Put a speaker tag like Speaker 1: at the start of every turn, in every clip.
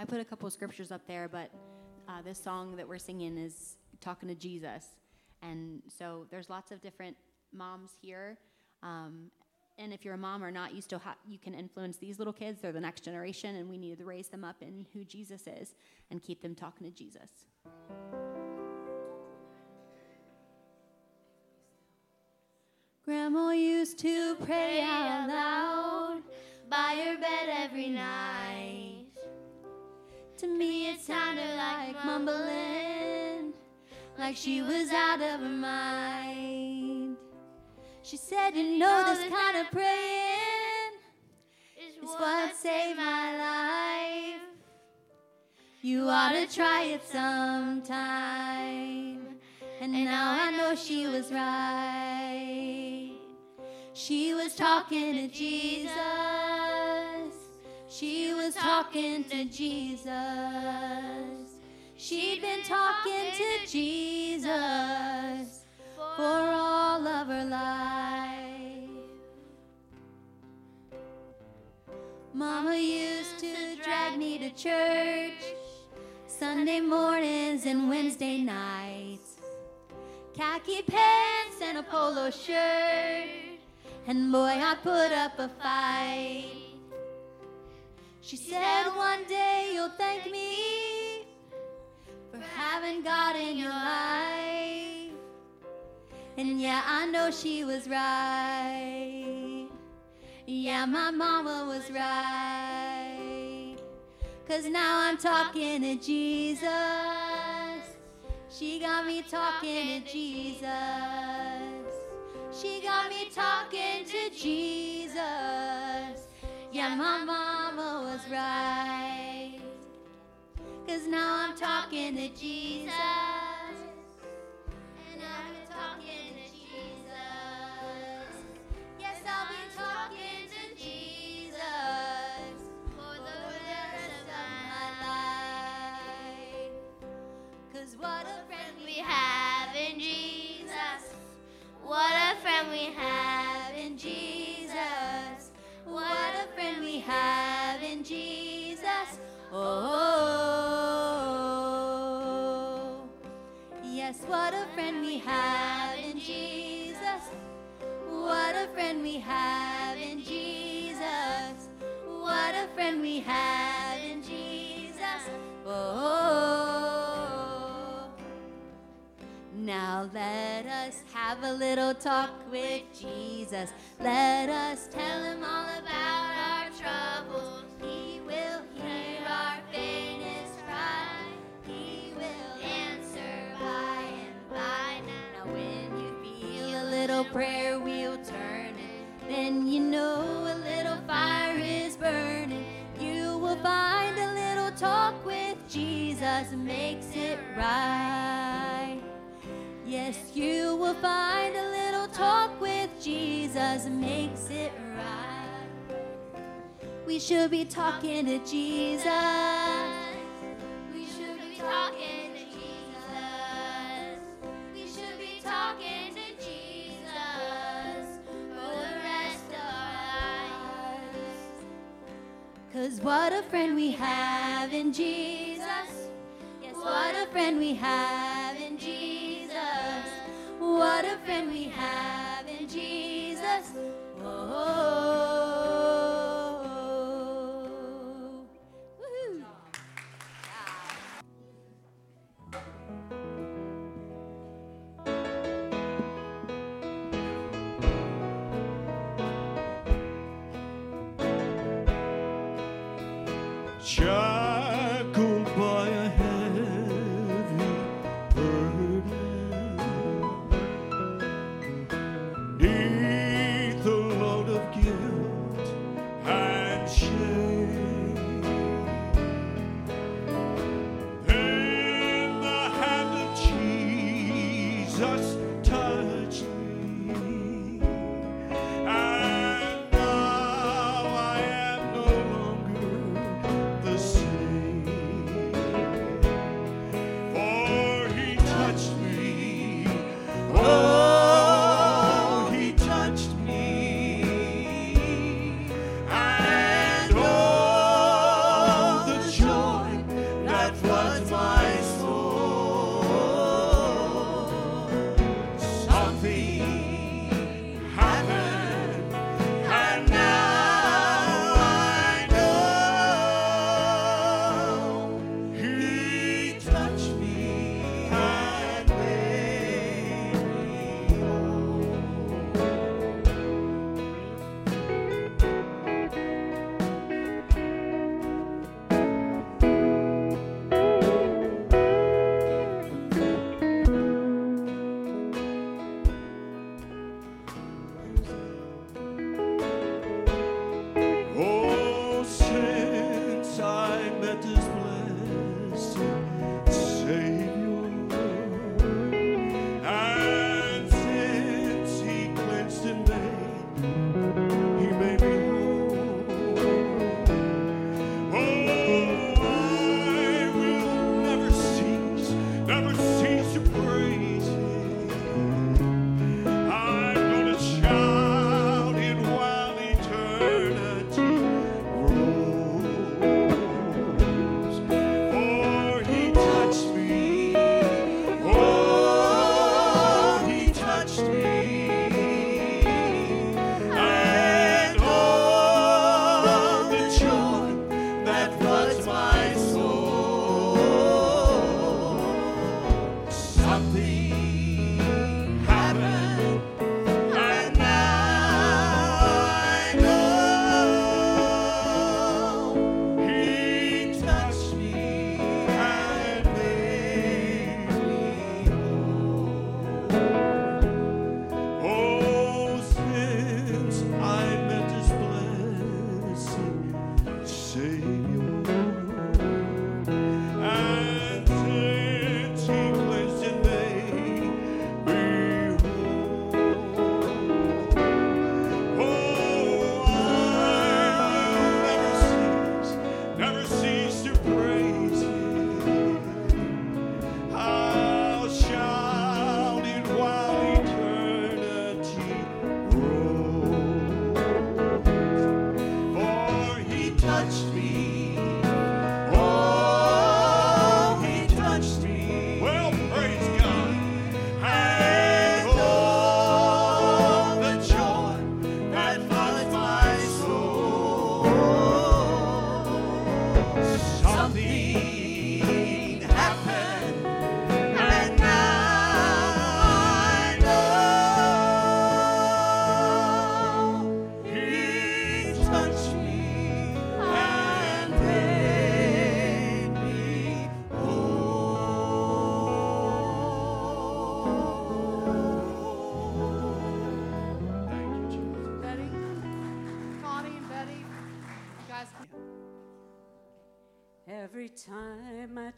Speaker 1: I put a couple of scriptures up there, but uh, this song that we're singing is talking to Jesus. And so there's lots of different moms here. Um, and if you're a mom or not, you still you can influence these little kids. They're the next generation, and we need to raise them up in who Jesus is and keep them talking to Jesus. Grandma used to pray out loud by her bed every night. To me, it sounded like mumbling, like she was out of her mind. She said, You know, this kind of praying is what saved my life. You ought to try it sometime. And now I know she was right. She was talking to Jesus. She was talking to Jesus. She'd been talking to Jesus for all of her life. Mama used to drag me to church Sunday mornings and Wednesday nights. Khaki pants and a polo shirt. And boy, I put up a fight. She said, One day you'll thank me for having God in your life. And yeah, I know she was right. Yeah, my mama was right. Cause now I'm talking to Jesus. She got me talking to Jesus. She got me talking to Jesus. Yeah, my mama was right. Cause now I'm talking to Jesus. And I'm talking to Jesus. Yes, I'll be talking to Jesus for the rest of my life. Cause what a friend we have in Jesus. What a friend we have in Jesus. What a friend we have in Jesus. Oh, yes, what a friend we have in Jesus. What a friend we have in Jesus. What a friend we have in Jesus. Oh, now let us have a little talk with Jesus. Let us tell him all about our troubles. He will hear our faintest cry. He will answer by and by. Now, when you feel a little prayer wheel turning, then you know a little fire is burning. You will find a little talk with Jesus makes it right. Yes, you will find a little talk with Jesus makes it right. We should be talking to Jesus. We should be talking to Jesus. We should be talking to Jesus for the rest of our. Cause what a friend we have in Jesus. Yes, what a friend we have. What a friend we have in Jesus. Oh.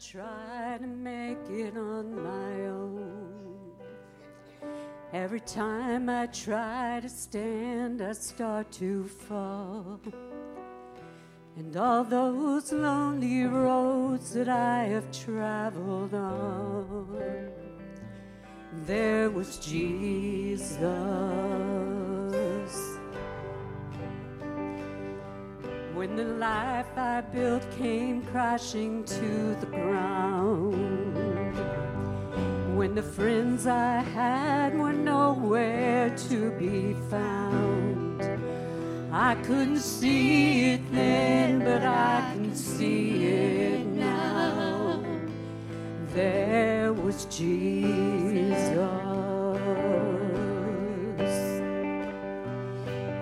Speaker 2: Try to make it on my own, every time I try to stand, I start to fall. And all those lonely roads that I have traveled on, there was Jesus. When the life I built came crashing to the ground. When the friends I had were nowhere to be found. I couldn't see it then, but I can see it now. There was Jesus.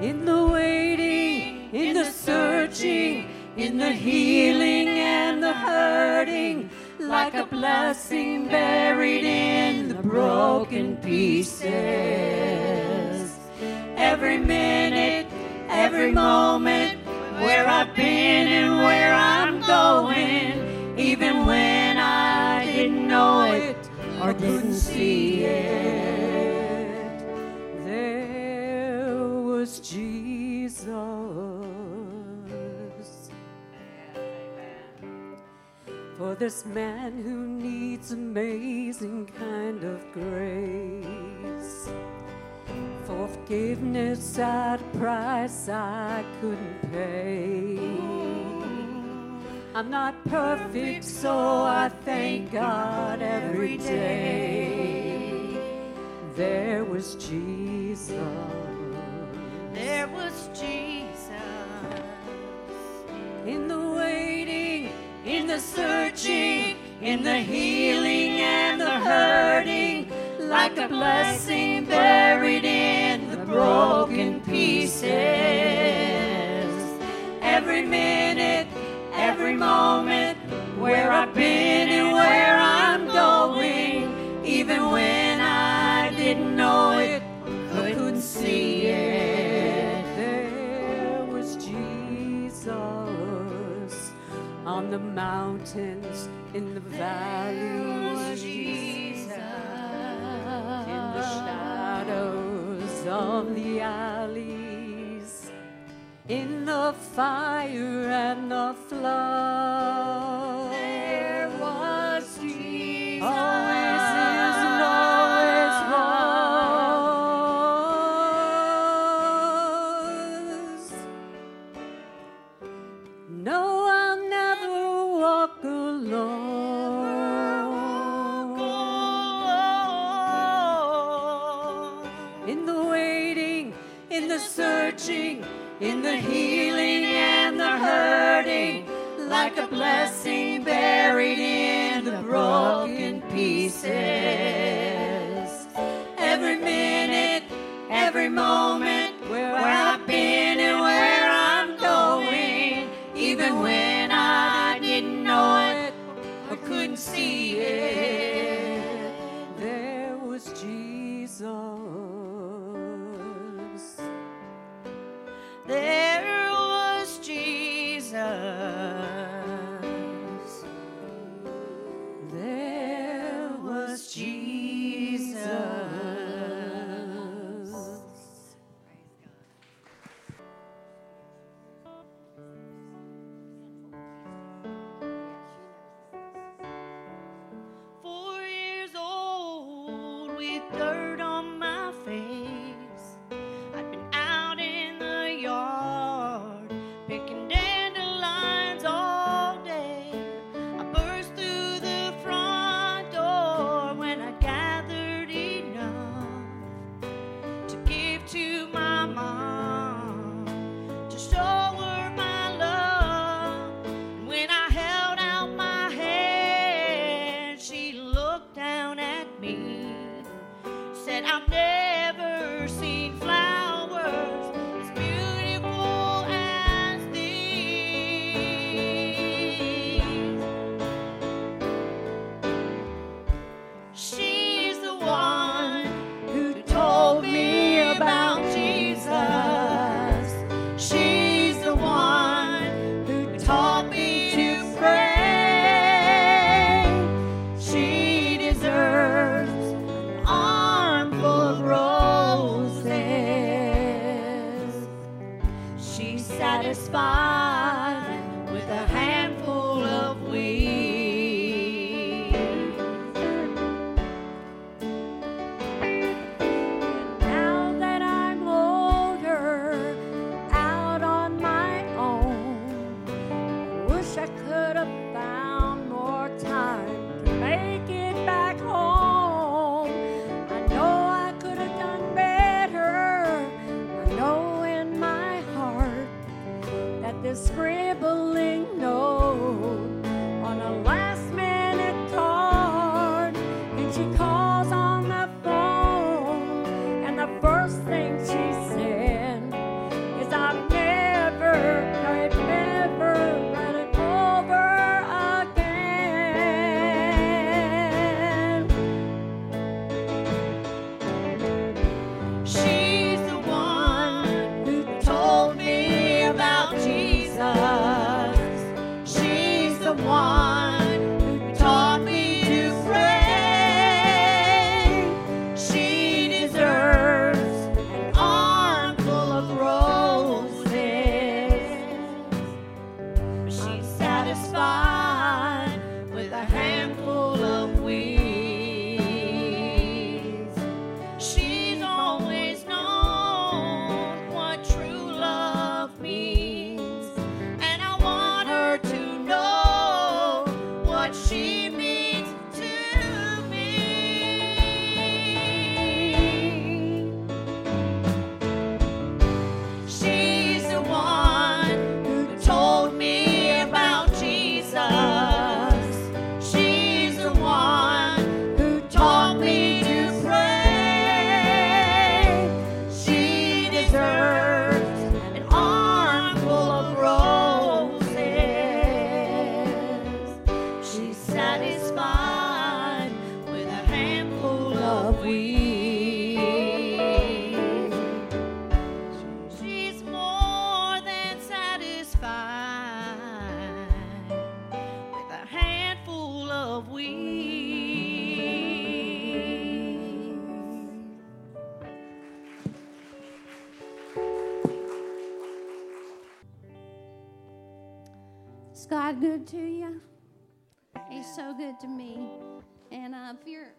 Speaker 2: In the waiting, in the searching, in the healing and the hurting, like a blessing buried in the broken pieces. Every minute, every moment, where I've been and where I'm going, even when I didn't know it or didn't see it. This man who needs amazing kind of grace. Forgiveness at a price I couldn't pay. I'm not perfect, so I thank God every day. There was Jesus.
Speaker 3: There was Jesus.
Speaker 2: In the waiting, in the searching, in the healing and the hurting, like a blessing buried in the broken pieces. Every minute, every moment, where I've been and where I'm going, even when I didn't know it, couldn't see it. On the mountains, in the valleys, in the shadows of the alleys, in the fire and the flood. There was Jesus. Always in the healing and the hurting, like a blessing buried in the broken pieces. Every minute, every moment, where I've been and where I'm going, even when I didn't know it or couldn't see it, there was Jesus.
Speaker 3: There was Jesus.
Speaker 4: God good to you? He's so good to me. And uh, if you're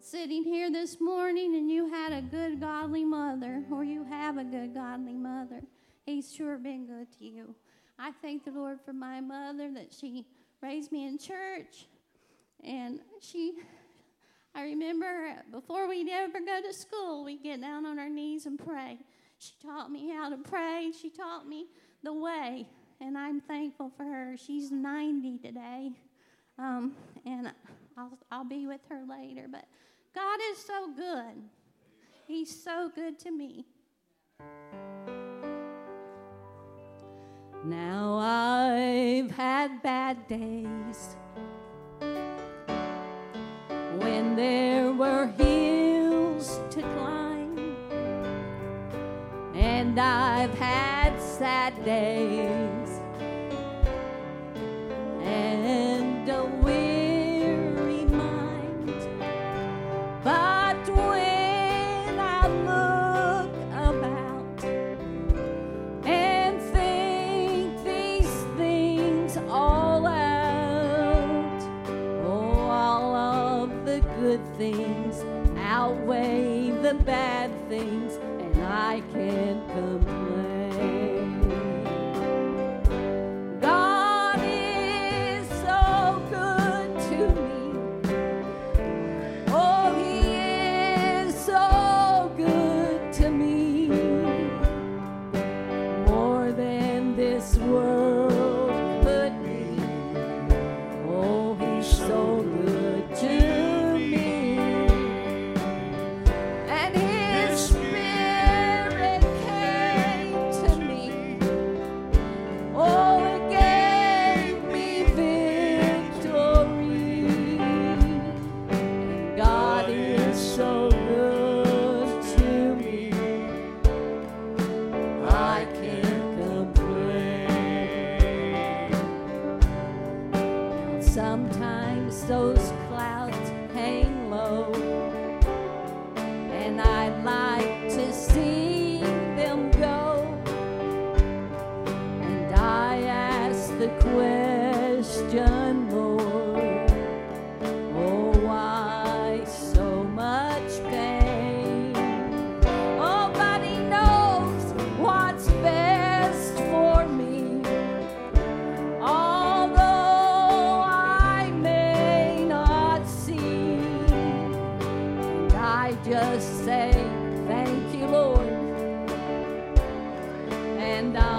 Speaker 4: sitting here this morning and you had a good godly mother, or you have a good godly mother, He's sure been good to you. I thank the Lord for my mother that she raised me in church. And she, I remember before we'd ever go to school, we'd get down on our knees and pray. She taught me how to pray, she taught me the way. And I'm thankful for her. She's 90 today. Um, and I'll, I'll be with her later. But God is so good. He's so good to me. Now I've had bad days when there were hills to climb, and I've had sad days things outweigh the bad things, and I can't complain.
Speaker 5: Thank
Speaker 6: you, Lord. And I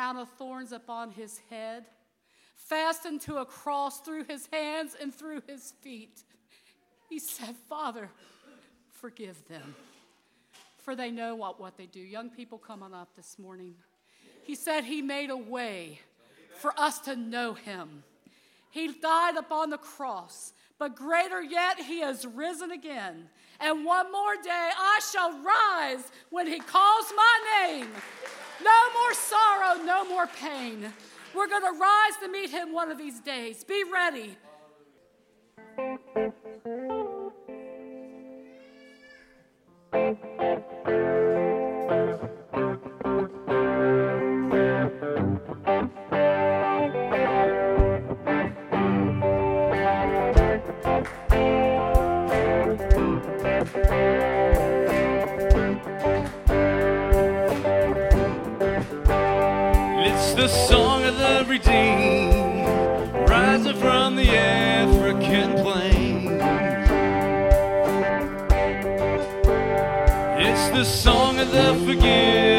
Speaker 7: crown of thorns upon his head, fastened to a cross through his hands and through his feet. He said, Father, forgive them, for they know what, what they do. Young people coming up this morning. He said, He made a way for us to know him. He died upon the cross but greater yet, he has risen again. And one more day, I shall rise when he calls my name. No more sorrow, no more pain. We're going to rise to meet him one of these days. Be ready.
Speaker 5: me the forgiveness.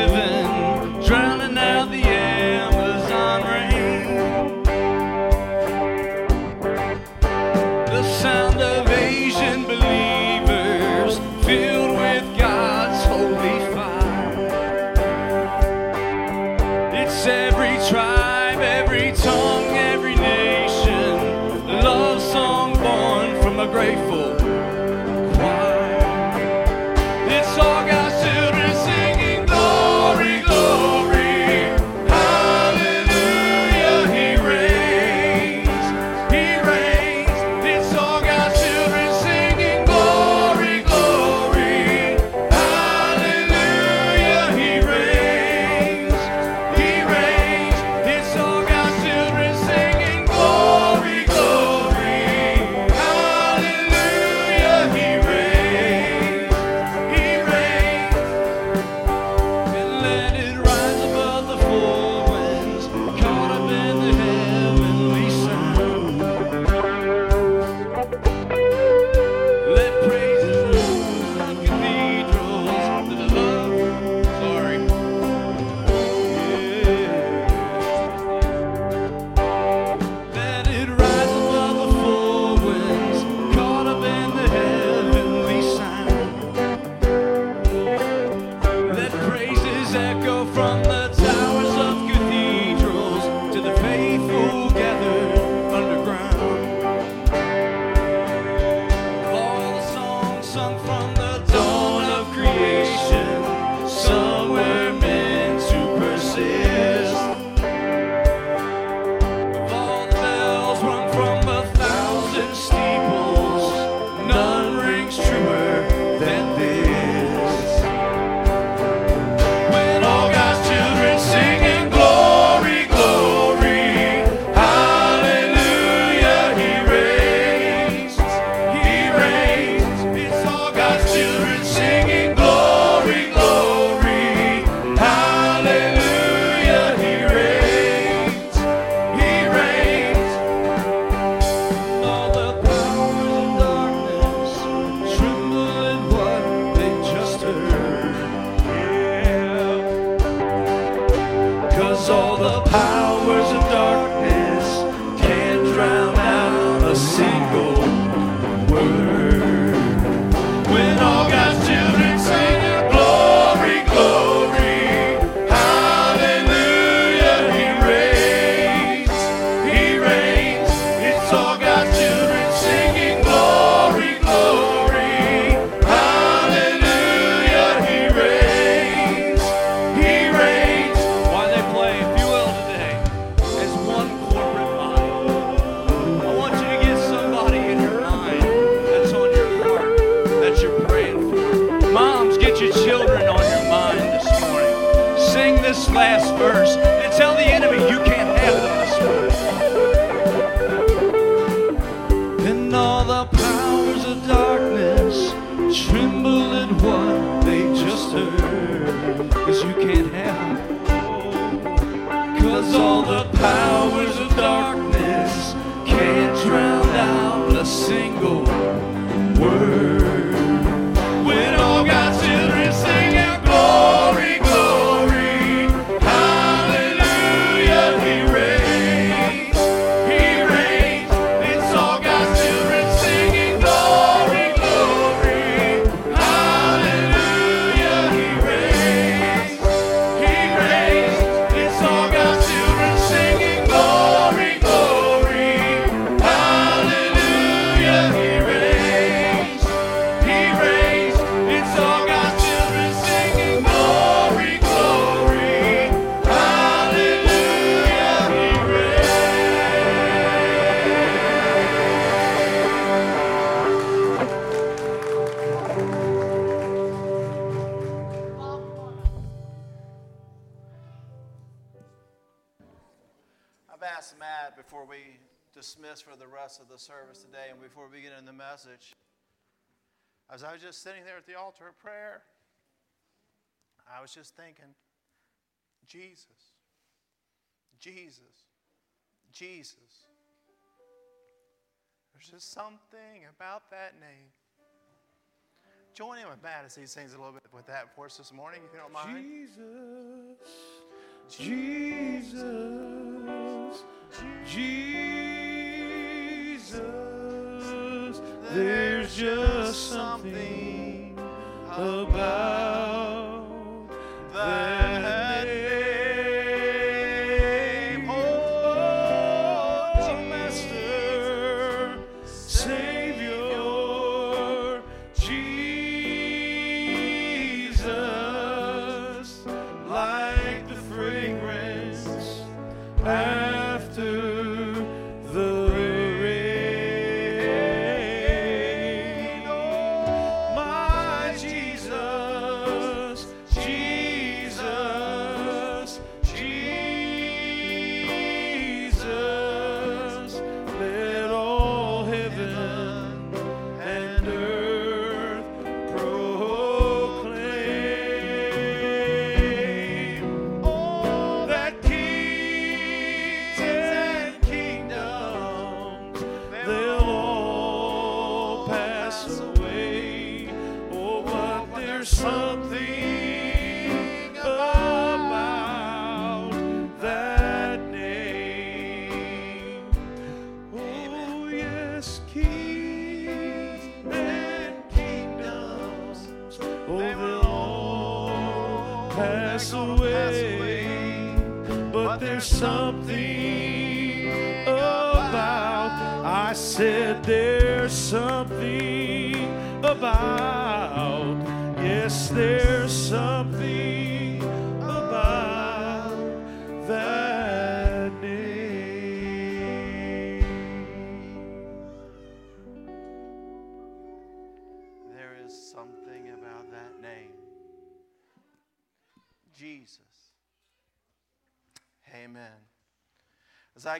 Speaker 5: This morning,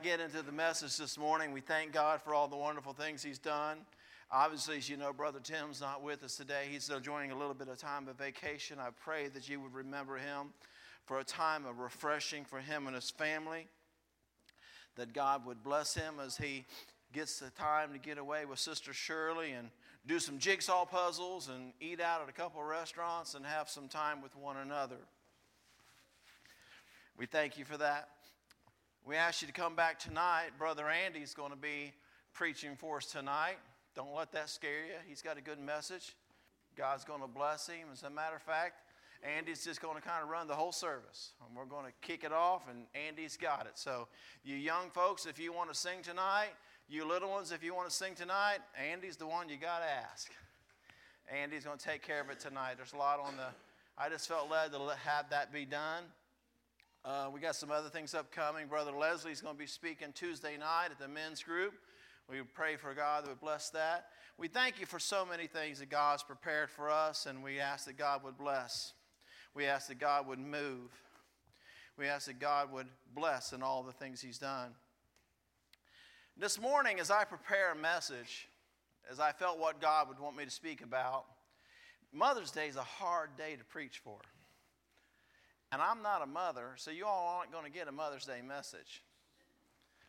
Speaker 8: get into the message this morning, we thank God for all the wonderful things He's done. Obviously, as you know, Brother Tim's not with us today. He's enjoying a little bit of time of vacation. I pray that you would remember him for a time of refreshing for him and his family. That God would bless him as he gets the time to get away with Sister Shirley and do some jigsaw puzzles and eat out at a couple of restaurants and have some time with one another. We thank you for that. We ask you to come back tonight. Brother Andy's going to be preaching for us tonight. Don't let that scare you. He's got a good message. God's going to bless him. As a matter of fact, Andy's just going to kind of run the whole service. And we're going to kick it off, and Andy's got it. So, you young folks, if you want to sing tonight, you little ones, if you want to sing tonight, Andy's the one you got to ask. Andy's going to take care of it tonight. There's a lot on the. I just felt led to have that be done. Uh, we got some other things upcoming. Brother Leslie's going to be speaking Tuesday night at the men's group. We pray for God that would bless that. We thank you for so many things that God's prepared for us, and we ask that God would bless. We ask that God would move. We ask that God would bless in all the things He's done. This morning, as I prepare a message, as I felt what God would want me to speak about, Mother's Day is a hard day to preach for. And I'm not a mother, so you all aren't going to get a Mother's Day message.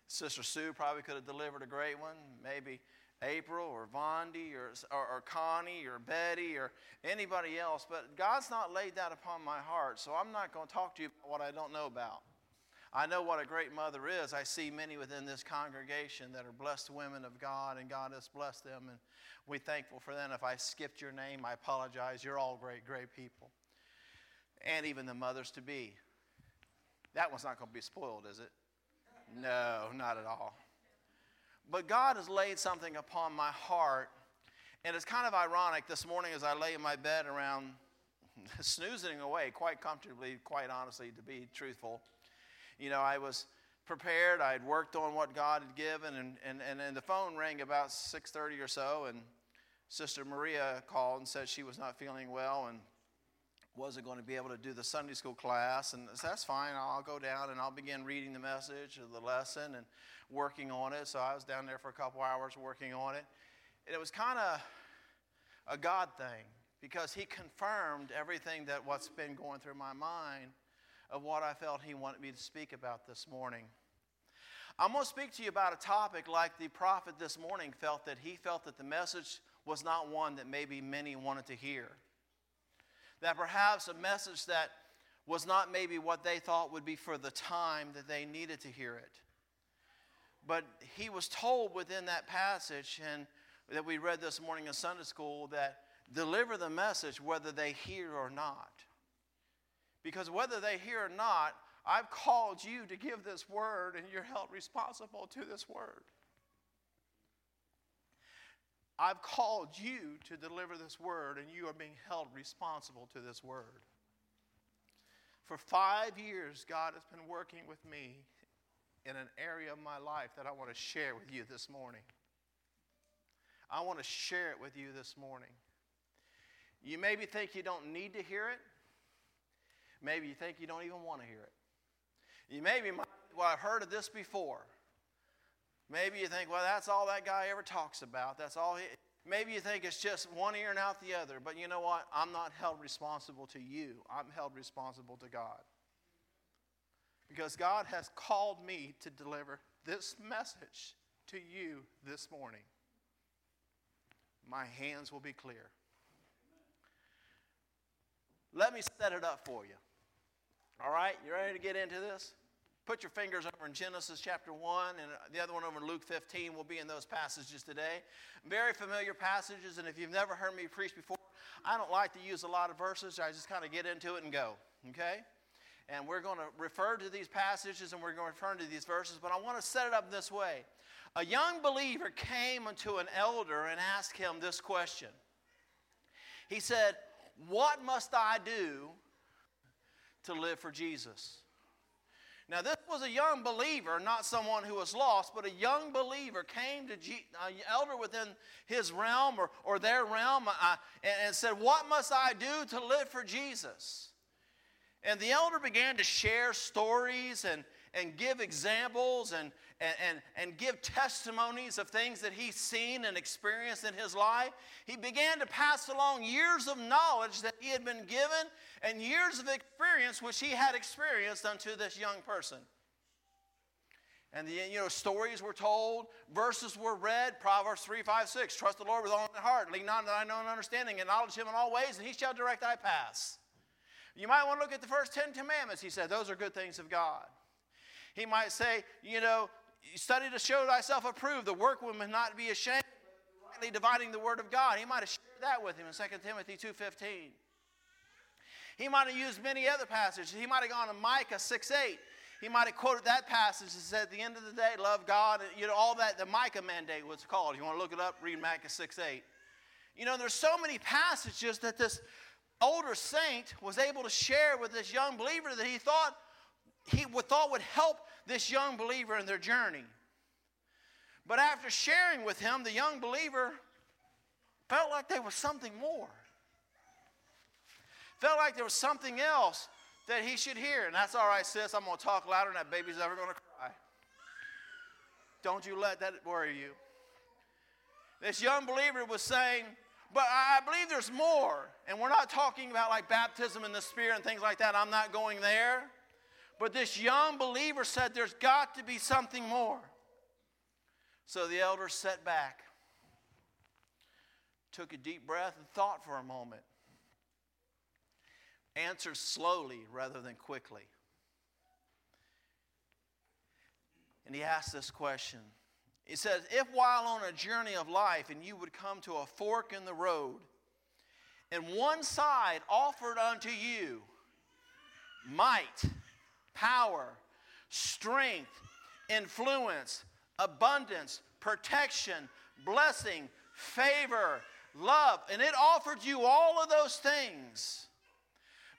Speaker 8: Sister Sue probably could have delivered a great one. Maybe April or Vondi or, or, or Connie or Betty or anybody else. But God's not laid that upon my heart, so I'm not going to talk to you about what I don't know about. I know what a great mother is. I see many within this congregation that are blessed women of God, and God has blessed them, and we're thankful for them. If I skipped your name, I apologize. You're all great, great people. And even the mothers to be. That one's not going to be spoiled, is it? No, not at all. But God has laid something upon my heart, and it's kind of ironic this morning as I lay in my bed around snoozing away quite comfortably, quite honestly, to be truthful. You know, I was prepared. I had worked on what God had given, and, and, and, and the phone rang about 6.30 or so, and Sister Maria called and said she was not feeling well, and wasn't going to be able to do the Sunday school class, and that's fine. I'll go down and I'll begin reading the message of the lesson and working on it. So I was down there for a couple hours working on it. And it was kind of a God thing because He confirmed everything that what's been going through my mind of what I felt He wanted me to speak about this morning. I'm going to speak to you about a topic like the prophet this morning felt that he felt that the message was not one that maybe many wanted to hear that perhaps a message that was not maybe what they thought would be for the time that they needed to hear it. But he was told within that passage, and that we read this morning in Sunday school, that deliver the message whether they hear or not. Because whether they hear or not, I've called you to give this word, and you're held responsible to this word. I've called you to deliver this word, and you are being held responsible to this word. For five years, God has been working with me in an area of my life that I want to share with you this morning. I want to share it with you this morning. You maybe think you don't need to hear it. Maybe you think you don't even want to hear it. You maybe might, well, I've heard of this before. Maybe you think, well, that's all that guy ever talks about. That's all he. Maybe you think it's just one ear and out the other. But you know what? I'm not held responsible to you, I'm held responsible to God. Because God has called me to deliver this message to you this morning. My hands will be clear. Let me set it up for you. All right? You ready to get into this? Put your fingers over in Genesis chapter 1, and the other one over in Luke 15 We'll be in those passages today. Very familiar passages, and if you've never heard me preach before, I don't like to use a lot of verses. I just kind of get into it and go, okay? And we're going to refer to these passages and we're going to refer to these verses, but I want to set it up this way. A young believer came unto an elder and asked him this question. He said, What must I do to live for Jesus? Now, this was a young believer, not someone who was lost, but a young believer came to G- an elder within his realm or, or their realm uh, and, and said, What must I do to live for Jesus? And the elder began to share stories and, and give examples and, and, and, and give testimonies of things that he's seen and experienced in his life. He began to pass along years of knowledge that he had been given and years of experience which he had experienced unto this young person. And the you know stories were told, verses were read, Proverbs 3, 5, 6. Trust the Lord with all thy heart, lean not to thine own understanding, acknowledge him in all ways, and he shall direct thy paths. You might want to look at the first Ten Commandments. He said, those are good things of God. He might say, you know, study to show thyself approved. The workwoman not be ashamed, rightly dividing the word of God. He might have shared that with him in 2 Timothy 2.15. He might have used many other passages. He might have gone to Micah 6 8. He might have quoted that passage and said, at the end of the day, love God. You know, all that, the Micah mandate was called. You want to look it up, read Micah 6 8. You know, there's so many passages that this older saint was able to share with this young believer that he thought he thought would help this young believer in their journey. But after sharing with him, the young believer felt like there was something more. Felt like there was something else that he should hear. And that's all right, sis. I'm going to talk louder than that baby's ever going to cry. Don't you let that worry you. This young believer was saying, but I believe there's more. And we're not talking about like baptism in the Spirit and things like that. I'm not going there. But this young believer said, There's got to be something more. So the elder sat back, took a deep breath, and thought for a moment. Answered slowly rather than quickly. And he asked this question. He says, If while on a journey of life and you would come to a fork in the road, and one side offered unto you might, power, strength, influence, abundance, protection, blessing, favor, love, and it offered you all of those things.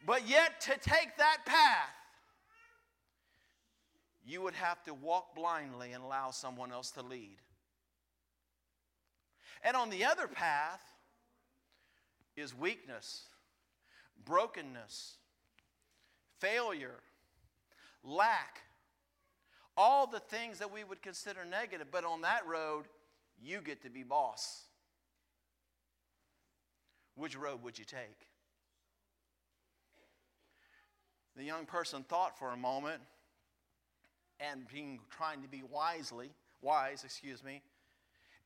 Speaker 8: But yet, to take that path, you would have to walk blindly and allow someone else to lead. And on the other path is weakness, brokenness, failure, lack, all the things that we would consider negative. But on that road, you get to be boss. Which road would you take? The young person thought for a moment and being trying to be wisely, wise, excuse me,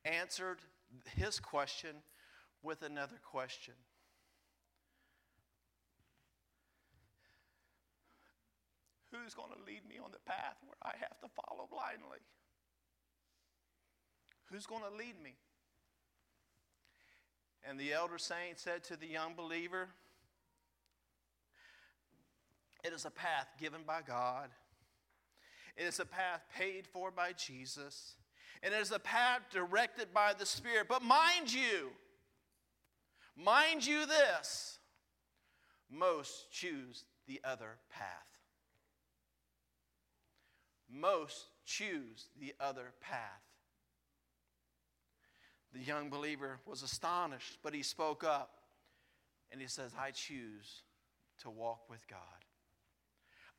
Speaker 8: answered his question with another question. Who's going to lead me on the path where I have to follow blindly? Who's going to lead me? And the elder saint said to the young believer, It is a path given by God. It is a path paid for by Jesus. And it is a path directed by the Spirit. But mind you, mind you this, most choose the other path. Most choose the other path. The young believer was astonished, but he spoke up and he says, I choose to walk with God.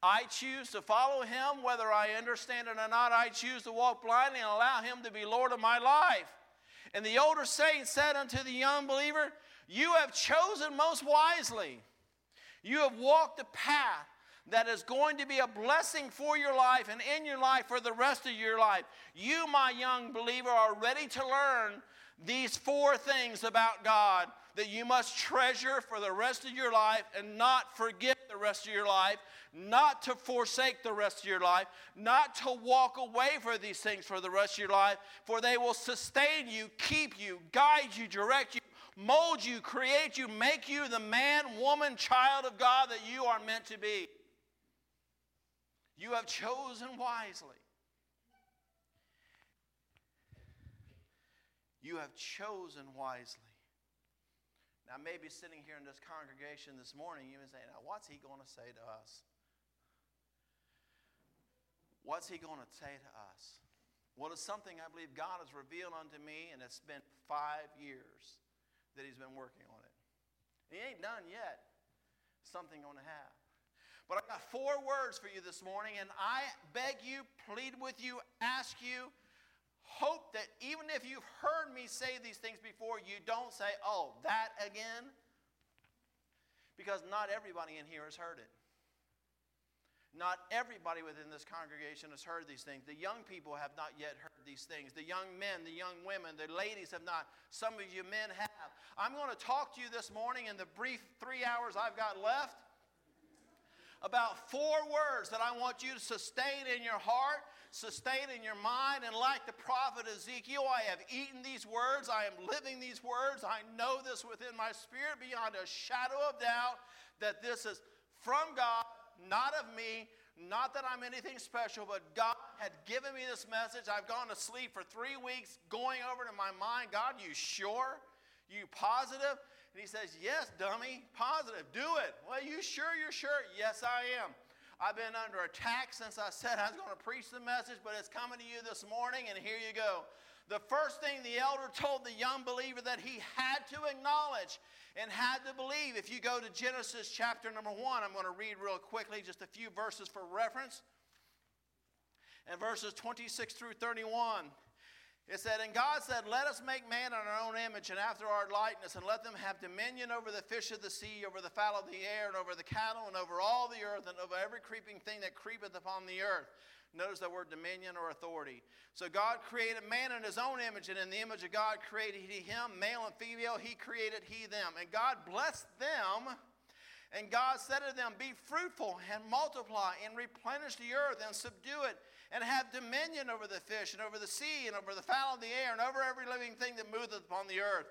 Speaker 8: I choose to follow him whether I understand it or not. I choose to walk blindly and allow him to be Lord of my life. And the older saint said unto the young believer, You have chosen most wisely. You have walked a path that is going to be a blessing for your life and in your life for the rest of your life. You, my young believer, are ready to learn these four things about God that you must treasure for the rest of your life and not forget the rest of your life, not to forsake the rest of your life, not to walk away for these things for the rest of your life, for they will sustain you, keep you, guide you, direct you, mold you, create you, make you the man, woman, child of God that you are meant to be. You have chosen wisely. You have chosen wisely. Now, maybe sitting here in this congregation this morning, you may say, Now, what's he going to say to us? What's he going to say to us? Well, it's something I believe God has revealed unto me, and it's been five years that he's been working on it. He ain't done yet. Something going to have. But I got four words for you this morning, and I beg you, plead with you, ask you, hope that even if you've heard me say these things before, you don't say, oh, that again. Because not everybody in here has heard it. Not everybody within this congregation has heard these things. The young people have not yet heard these things. The young men, the young women, the ladies have not. Some of you men have. I'm going to talk to you this morning in the brief three hours I've got left about four words that I want you to sustain in your heart sustain in your mind. And like the prophet Ezekiel, I have eaten these words. I am living these words. I know this within my spirit beyond a shadow of doubt that this is from God, not of me. Not that I'm anything special, but God had given me this message. I've gone to sleep for three weeks going over to my mind God, you sure? You positive? And he says, Yes, dummy, positive. Do it. Well, you sure you're sure? Yes, I am. I've been under attack since I said I was going to preach the message, but it's coming to you this morning, and here you go. The first thing the elder told the young believer that he had to acknowledge and had to believe. If you go to Genesis chapter number one, I'm going to read real quickly just a few verses for reference. And verses 26 through 31. It said, And God said, Let us make man in our own image and after our likeness, and let them have dominion over the fish of the sea, over the fowl of the air, and over the cattle, and over all the earth, and over every creeping thing that creepeth upon the earth. Notice the word dominion or authority. So God created man in his own image, and in the image of God created he him, male and female, he created he them. And God blessed them. And God said to them, Be fruitful and multiply and replenish the earth and subdue it and have dominion over the fish and over the sea and over the fowl of the air and over every living thing that moveth upon the earth.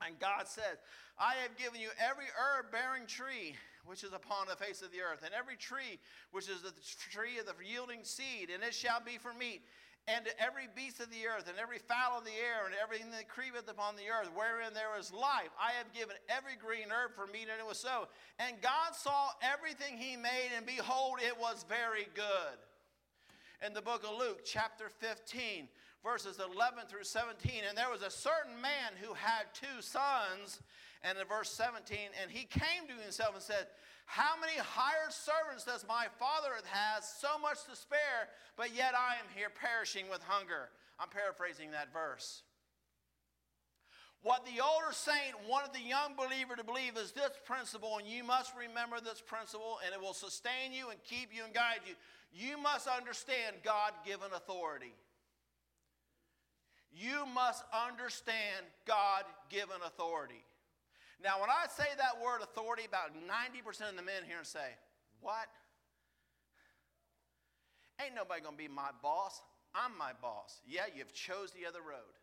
Speaker 8: And God said, I have given you every herb bearing tree which is upon the face of the earth, and every tree which is the tree of the yielding seed, and it shall be for meat. And to every beast of the earth, and every fowl of the air, and everything that creepeth upon the earth, wherein there is life, I have given every green herb for meat, and it was so. And God saw everything he made, and behold, it was very good in the book of Luke, chapter 15, verses 11 through 17. And there was a certain man who had two sons, And in verse 17, and he came to himself and said, How many hired servants does my father have so much to spare, but yet I am here perishing with hunger? I'm paraphrasing that verse. What the older saint wanted the young believer to believe is this principle, and you must remember this principle, and it will sustain you and keep you and guide you. You must understand God given authority. You must understand God given authority. Now, when I say that word authority, about 90% of the men here say, What? Ain't nobody gonna be my boss. I'm my boss. Yeah, you've chose the other road.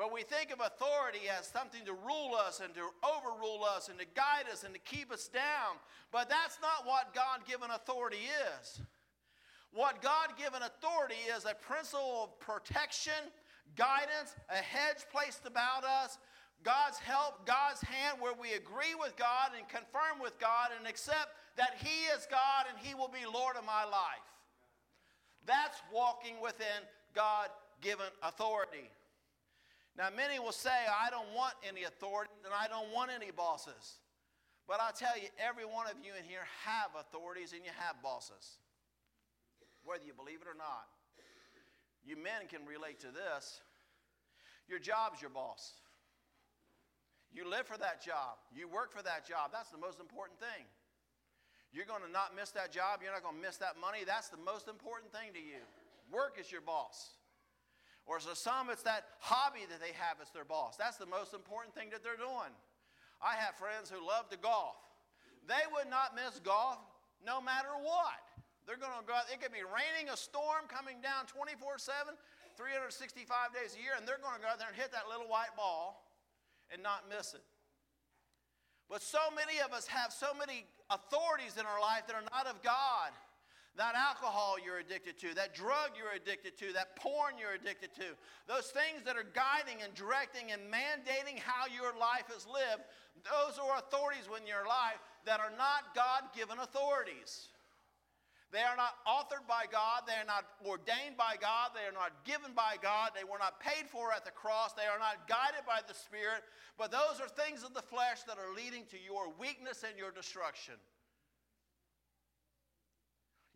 Speaker 8: But we think of authority as something to rule us and to overrule us and to guide us and to keep us down. But that's not what God given authority is. What God given authority is a principle of protection, guidance, a hedge placed about us, God's help, God's hand, where we agree with God and confirm with God and accept that He is God and He will be Lord of my life. That's walking within God given authority. Now, many will say, I don't want any authority and I don't want any bosses. But I tell you, every one of you in here have authorities and you have bosses, whether you believe it or not. You men can relate to this. Your job's your boss. You live for that job. You work for that job. That's the most important thing. You're going to not miss that job. You're not going to miss that money. That's the most important thing to you. Work is your boss. Or for some, it's that hobby that they have as their boss. That's the most important thing that they're doing. I have friends who love to golf. They would not miss golf no matter what. They're going to go out, it could be raining, a storm coming down 24 7, 365 days a year, and they're going to go out there and hit that little white ball and not miss it. But so many of us have so many authorities in our life that are not of God that alcohol you're addicted to, that drug you're addicted to, that porn you're addicted to, those things that are guiding and directing and mandating how your life is lived, those are authorities in your life that are not God given authorities. They are not authored by God. They are not ordained by God. They are not given by God. They were not paid for at the cross. They are not guided by the Spirit. But those are things of the flesh that are leading to your weakness and your destruction.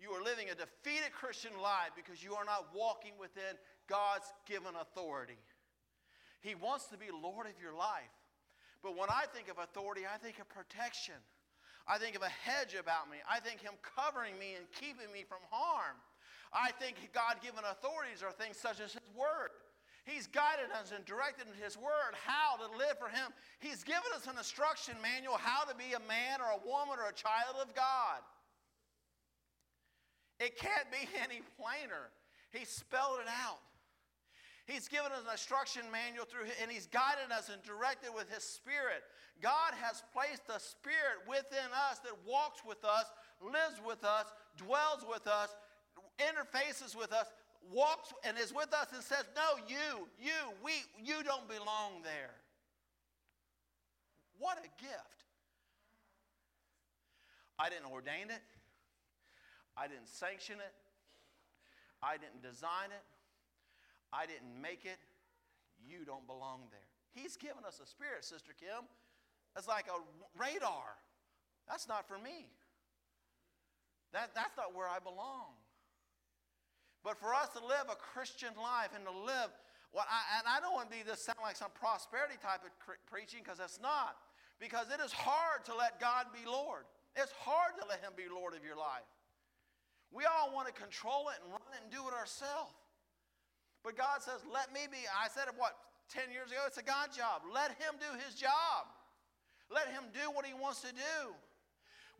Speaker 8: You are living a defeated Christian life because you are not walking within God's given authority. He wants to be Lord of your life. But when I think of authority, I think of protection. I think of a hedge about me. I think Him covering me and keeping me from harm. I think God given authorities are things such as His Word. He's guided us and directed in His Word how to live for Him. He's given us an instruction manual how to be a man or a woman or a child of God. It can't be any plainer. He spelled it out. He's given us an instruction manual through, and He's guided us and directed with His Spirit. God has placed a Spirit within us that walks with us, lives with us, dwells with us, interfaces with us, walks and is with us and says, No, you, you, we, you don't belong there. What a gift. I didn't ordain it. I didn't sanction it. I didn't design it. I didn't make it. You don't belong there. He's given us a spirit, Sister Kim. It's like a radar. That's not for me. That, that's not where I belong. But for us to live a Christian life and to live, well, I, and I don't want to be this sound like some prosperity type of preaching because it's not. Because it is hard to let God be Lord. It's hard to let Him be Lord of your life. We all want to control it and run it and do it ourselves. But God says, let me be. I said it, what, 10 years ago? It's a God job. Let Him do His job. Let Him do what He wants to do.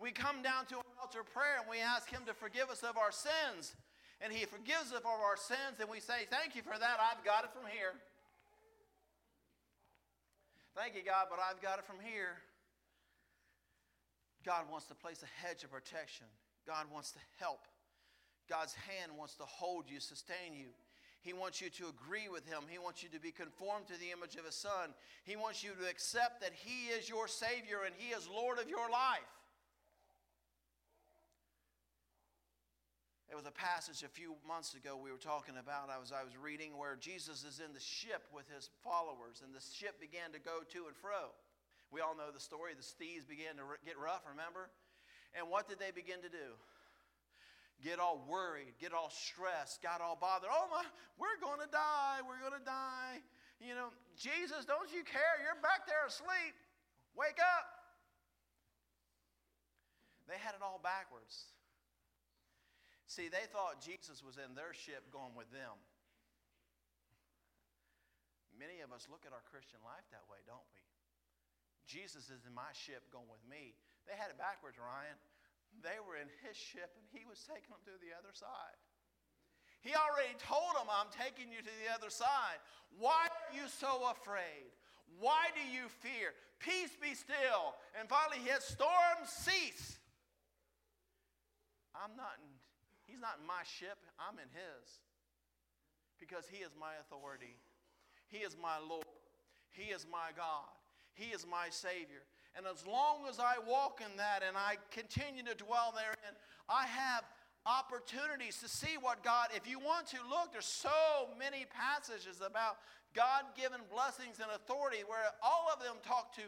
Speaker 8: We come down to an altar prayer and we ask Him to forgive us of our sins. And He forgives us of our sins, and we say, Thank you for that. I've got it from here. Thank you, God, but I've got it from here. God wants to place a hedge of protection. God wants to help. God's hand wants to hold you, sustain you. He wants you to agree with Him. He wants you to be conformed to the image of His Son. He wants you to accept that He is your Savior and He is Lord of your life. There was a passage a few months ago we were talking about. I was, I was reading where Jesus is in the ship with his followers, and the ship began to go to and fro. We all know the story. The seas began to get rough, remember? And what did they begin to do? Get all worried, get all stressed, got all bothered. Oh my, we're going to die, we're going to die. You know, Jesus, don't you care? You're back there asleep. Wake up. They had it all backwards. See, they thought Jesus was in their ship going with them. Many of us look at our Christian life that way, don't we? Jesus is in my ship going with me. They had it backwards, Ryan. They were in his ship and he was taking them to the other side. He already told them, I'm taking you to the other side. Why are you so afraid? Why do you fear? Peace be still. And finally, his storm cease. I'm not in He's not in my ship, I'm in His. Because He is my authority, He is my Lord, He is my God, He is my Savior. And as long as I walk in that and I continue to dwell therein, I have opportunities to see what God, if you want to look, there's so many passages about God given blessings and authority where all of them talk to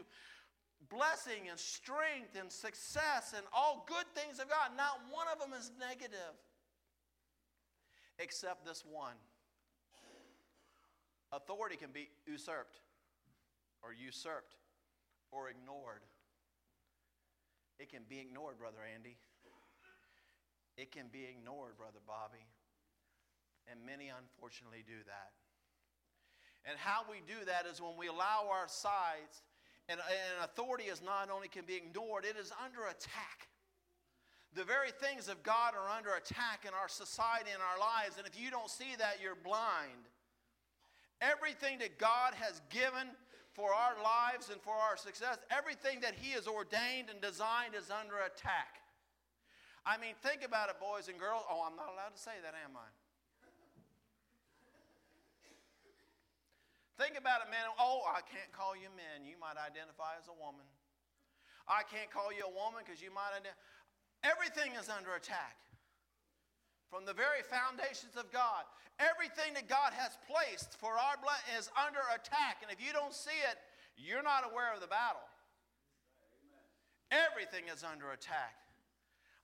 Speaker 8: blessing and strength and success and all good things of God. Not one of them is negative except this one. Authority can be usurped or usurped or ignored. It can be ignored, Brother Andy. It can be ignored, Brother Bobby. And many unfortunately do that. And how we do that is when we allow our sides, and, and authority is not only can be ignored, it is under attack. The very things of God are under attack in our society and our lives, and if you don't see that, you're blind. Everything that God has given for our lives and for our success, everything that He has ordained and designed is under attack. I mean, think about it, boys and girls. Oh, I'm not allowed to say that, am I? Think about it, man. Oh, I can't call you men. You might identify as a woman. I can't call you a woman because you might identify. Everything is under attack. From the very foundations of God. Everything that God has placed for our blood is under attack. And if you don't see it, you're not aware of the battle. Everything is under attack.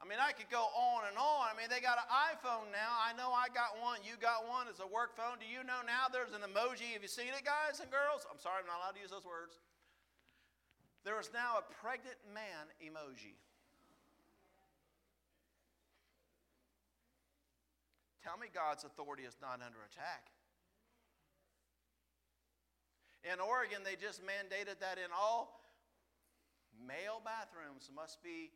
Speaker 8: I mean, I could go on and on. I mean, they got an iPhone now. I know I got one. You got one. It's a work phone. Do you know now there's an emoji? Have you seen it, guys and girls? I'm sorry, I'm not allowed to use those words. There is now a pregnant man emoji. Tell me God's authority is not under attack. In Oregon, they just mandated that in all male bathrooms must be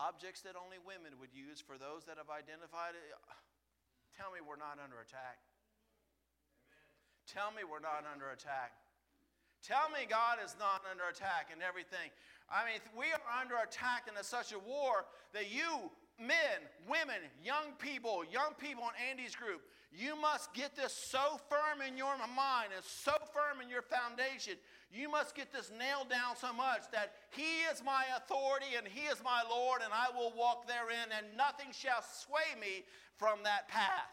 Speaker 8: objects that only women would use for those that have identified it. Tell me we're not under attack. Amen. Tell me we're not under attack. Tell me God is not under attack and everything. I mean, we are under attack in such a war that you, men, women, young people, young people in Andy's group, you must get this so firm in your mind and so firm in your foundation you must get this nailed down so much that He is my authority and He is my Lord, and I will walk therein, and nothing shall sway me from that path.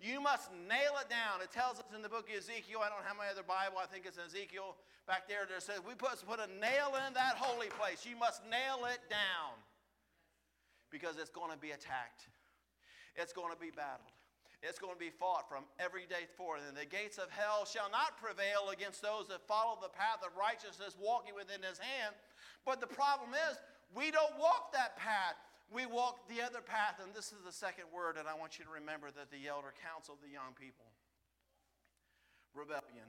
Speaker 8: You must nail it down. It tells us in the book of Ezekiel, I don't have my other Bible, I think it's in Ezekiel back there, that says we must put a nail in that holy place. You must nail it down because it's going to be attacked, it's going to be battled. It's going to be fought from every day forth. And the gates of hell shall not prevail against those that follow the path of righteousness, walking within his hand. But the problem is, we don't walk that path. We walk the other path. And this is the second word, and I want you to remember that the elder counseled the young people rebellion.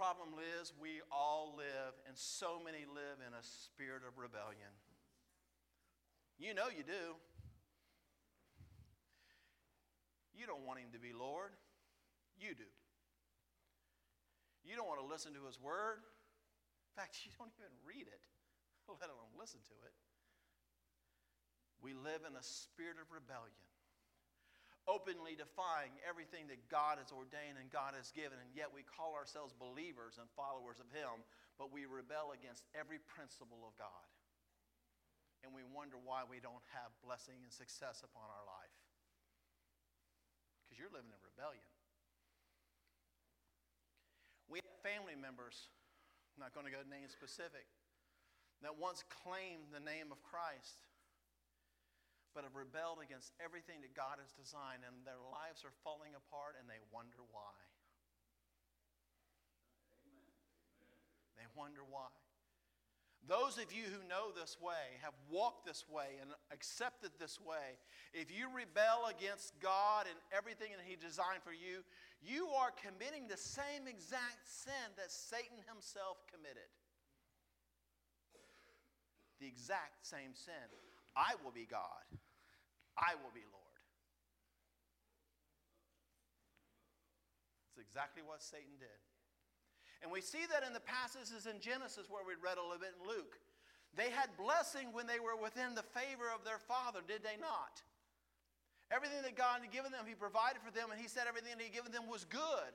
Speaker 8: Problem is, we all live, and so many live in a spirit of rebellion. You know you do. You don't want him to be Lord. You do. You don't want to listen to his word. In fact, you don't even read it, let alone listen to it. We live in a spirit of rebellion, openly defying everything that God has ordained and God has given, and yet we call ourselves believers and followers of Him, but we rebel against every principle of God. and we wonder why we don't have blessing and success upon our life. Because you're living in rebellion. We have family members, I'm not going to go name specific, that once claimed the name of Christ, but have rebelled against everything that God has designed, and their lives are falling apart, and they wonder why. They wonder why. Those of you who know this way, have walked this way, and accepted this way, if you rebel against God and everything that He designed for you, you are committing the same exact sin that Satan himself committed. The exact same sin. I will be God, I will be Lord. It's exactly what Satan did. And we see that in the passages in Genesis where we read a little bit in Luke. They had blessing when they were within the favor of their father, did they not? Everything that God had given them, He provided for them, and He said everything that He had given them was good.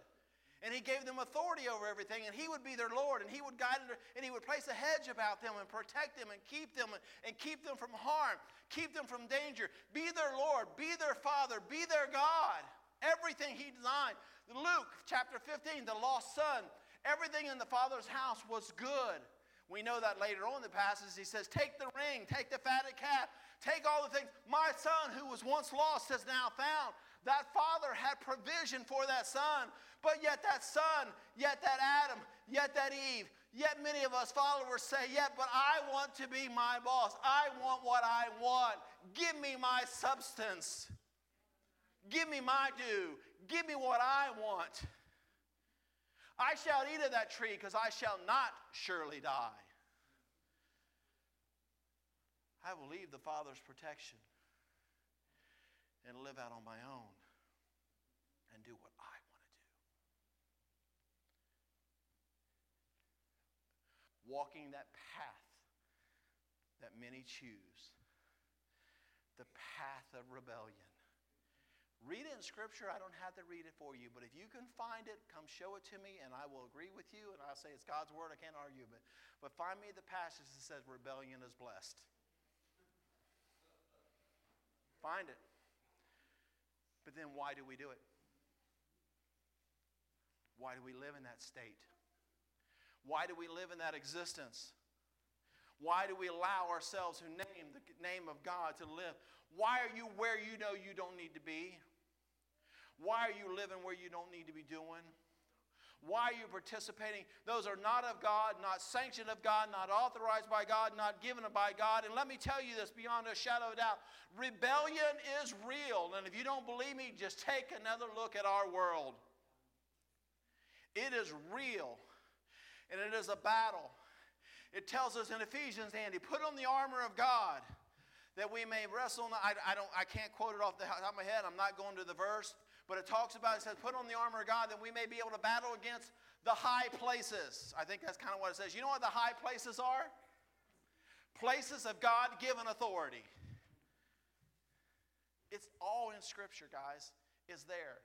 Speaker 8: And He gave them authority over everything, and He would be their Lord, and He would guide them, and He would place a hedge about them and protect them and keep them and keep them from harm, keep them from danger. Be their Lord, be their Father, be their God. Everything He designed. Luke chapter 15, the lost son, Everything in the Father's house was good. We know that later on in the passage. He says, Take the ring, take the fatted calf, take all the things. My son, who was once lost, is now found. That father had provision for that son, but yet that son, yet that Adam, yet that Eve, yet many of us followers say, Yet, but I want to be my boss. I want what I want. Give me my substance. Give me my due. Give me what I want. I shall eat of that tree because I shall not surely die. I will leave the Father's protection and live out on my own and do what I want to do. Walking that path that many choose, the path of rebellion. Read it in Scripture. I don't have to read it for you. But if you can find it, come show it to me, and I will agree with you. And I'll say it's God's Word. I can't argue. But, but find me the passage that says rebellion is blessed. Find it. But then why do we do it? Why do we live in that state? Why do we live in that existence? Why do we allow ourselves who name the name of God to live? Why are you where you know you don't need to be? Why are you living where you don't need to be doing? Why are you participating? Those are not of God, not sanctioned of God, not authorized by God, not given by God. And let me tell you this beyond a shadow of doubt rebellion is real. And if you don't believe me, just take another look at our world. It is real, and it is a battle. It tells us in Ephesians, Andy, put on the armor of God that we may wrestle. I, I, don't, I can't quote it off the top of my head. I'm not going to the verse. But it talks about, it says, put on the armor of God that we may be able to battle against the high places. I think that's kind of what it says. You know what the high places are? Places of God given authority. It's all in Scripture, guys. It's there.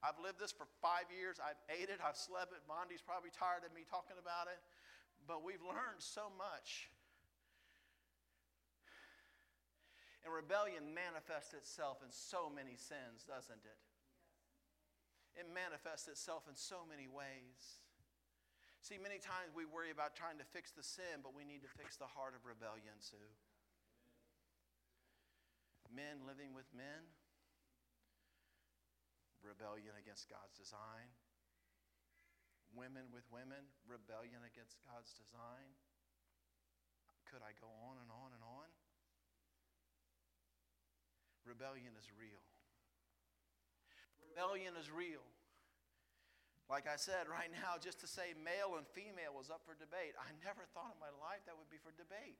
Speaker 8: I've lived this for five years. I've ate it. I've slept it. Monty's probably tired of me talking about it. But we've learned so much. And rebellion manifests itself in so many sins, doesn't it? it manifests itself in so many ways. See, many times we worry about trying to fix the sin, but we need to fix the heart of rebellion too. Men living with men, rebellion against God's design. Women with women, rebellion against God's design. Could I go on and on and on? Rebellion is real rebellion is real. Like I said, right now, just to say male and female was up for debate, I never thought in my life that would be for debate.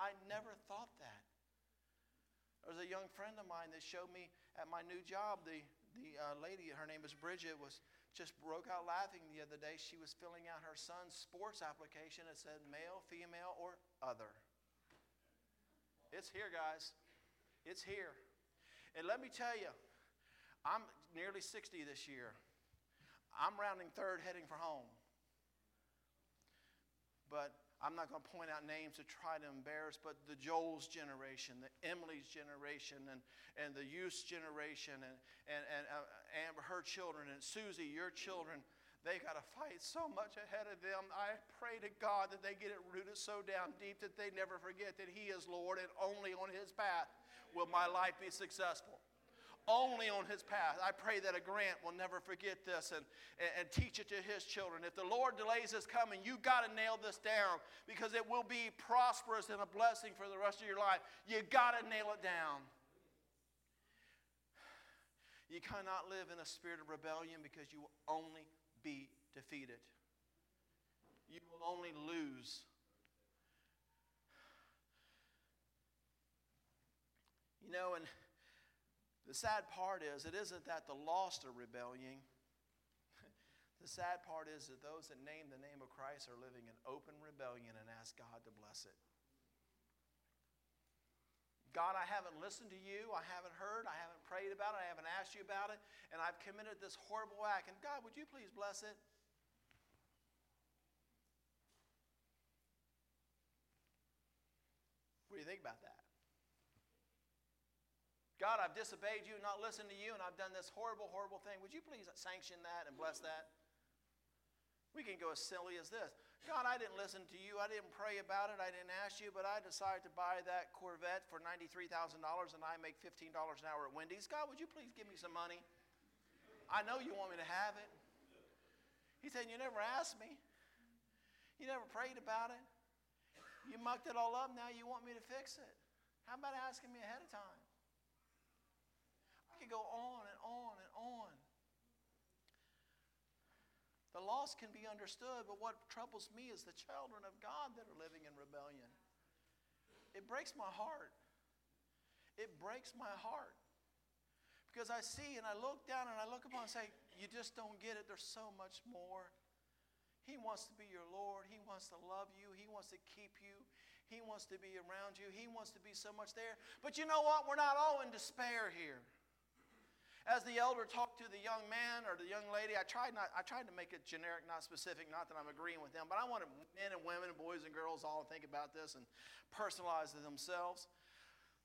Speaker 8: I never thought that. There was a young friend of mine that showed me at my new job, the, the uh, lady, her name is Bridget, was just broke out laughing the other day. She was filling out her son's sports application. It said male, female, or other. It's here, guys. It's here. And let me tell you, I'm nearly 60 this year. I'm rounding third, heading for home. But I'm not going to point out names to try to embarrass, but the Joel's generation, the Emily's generation, and, and the youth's generation, and, and, and uh, Amber, her children, and Susie, your children, they've got to fight so much ahead of them. I pray to God that they get it rooted so down deep that they never forget that He is Lord and only on His path will my life be successful only on his path. I pray that a grant will never forget this and, and, and, teach it to his children. If the Lord delays his coming, you got to nail this down because it will be prosperous and a blessing for the rest of your life. You got to nail it down. You cannot live in a spirit of rebellion because you will only be defeated. You will only lose. You know, and the sad part is, it isn't that the lost are rebelling. the sad part is that those that name the name of Christ are living in open rebellion and ask God to bless it. God, I haven't listened to you. I haven't heard. I haven't prayed about it. I haven't asked you about it. And I've committed this horrible act. And God, would you please bless it? What do you think about that? God, I've disobeyed you, not listened to you, and I've done this horrible, horrible thing. Would you please sanction that and bless that? We can go as silly as this God, I didn't listen to you. I didn't pray about it. I didn't ask you, but I decided to buy that Corvette for $93,000 and I make $15 an hour at Wendy's. God, would you please give me some money? I know you want me to have it. He said, You never asked me. You never prayed about it. You mucked it all up. Now you want me to fix it. How about asking me ahead of time? Could go on and on and on. The loss can be understood, but what troubles me is the children of God that are living in rebellion. It breaks my heart. It breaks my heart. Because I see and I look down and I look upon and say, You just don't get it. There's so much more. He wants to be your Lord. He wants to love you. He wants to keep you. He wants to be around you. He wants to be so much there. But you know what? We're not all in despair here. As the elder talked to the young man or the young lady, I tried, not, I tried to make it generic, not specific, not that I'm agreeing with them, but I wanted men and women, and boys and girls all to think about this and personalize it themselves.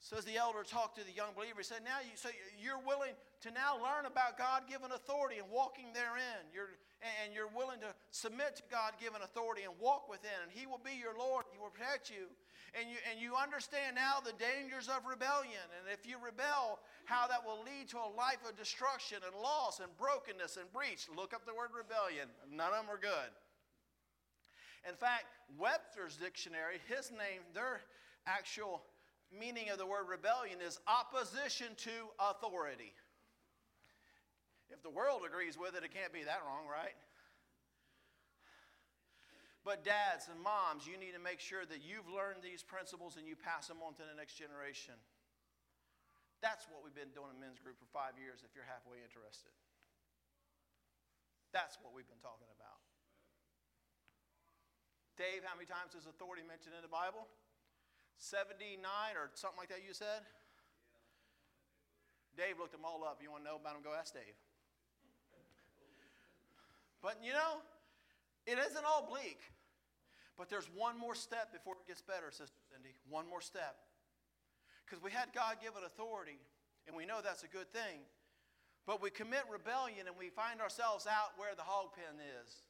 Speaker 8: So as the elder talked to the young believer, he said, Now you so you're willing to now learn about God given authority and walking therein. You're and you're willing to submit to God given authority and walk within, and He will be your Lord, He will protect you. And you and you understand now the dangers of rebellion. And if you rebel, how that will lead to a life of destruction and loss and brokenness and breach. Look up the word rebellion. None of them are good. In fact, Webster's dictionary, his name, their actual meaning of the word rebellion is opposition to authority. If the world agrees with it, it can't be that wrong, right? But dads and moms, you need to make sure that you've learned these principles and you pass them on to the next generation. That's what we've been doing in men's group for five years if you're halfway interested. That's what we've been talking about. Dave, how many times is authority mentioned in the Bible? 79 or something like that, you said? Dave looked them all up. You want to know about them? Go ask Dave. But you know, it isn't all bleak. But there's one more step before it gets better, Sister Cindy. One more step. Because we had God given authority, and we know that's a good thing. But we commit rebellion and we find ourselves out where the hog pen is.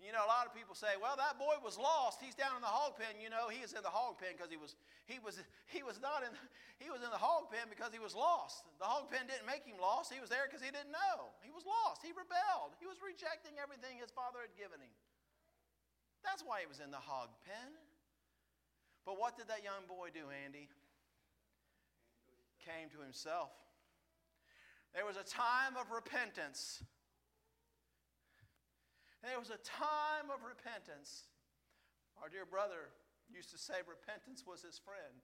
Speaker 8: You know, a lot of people say, well, that boy was lost. He's down in the hog pen. You know, he is in the hog pen because he was, he, was, he was not in, he was in the hog pen because he was lost. The hog pen didn't make him lost. He was there because he didn't know. He was lost. He rebelled. He was rejecting everything his father had given him. That's why he was in the hog pen. But what did that young boy do, Andy? came to himself. There was a time of repentance. There was a time of repentance. Our dear brother used to say repentance was his friend.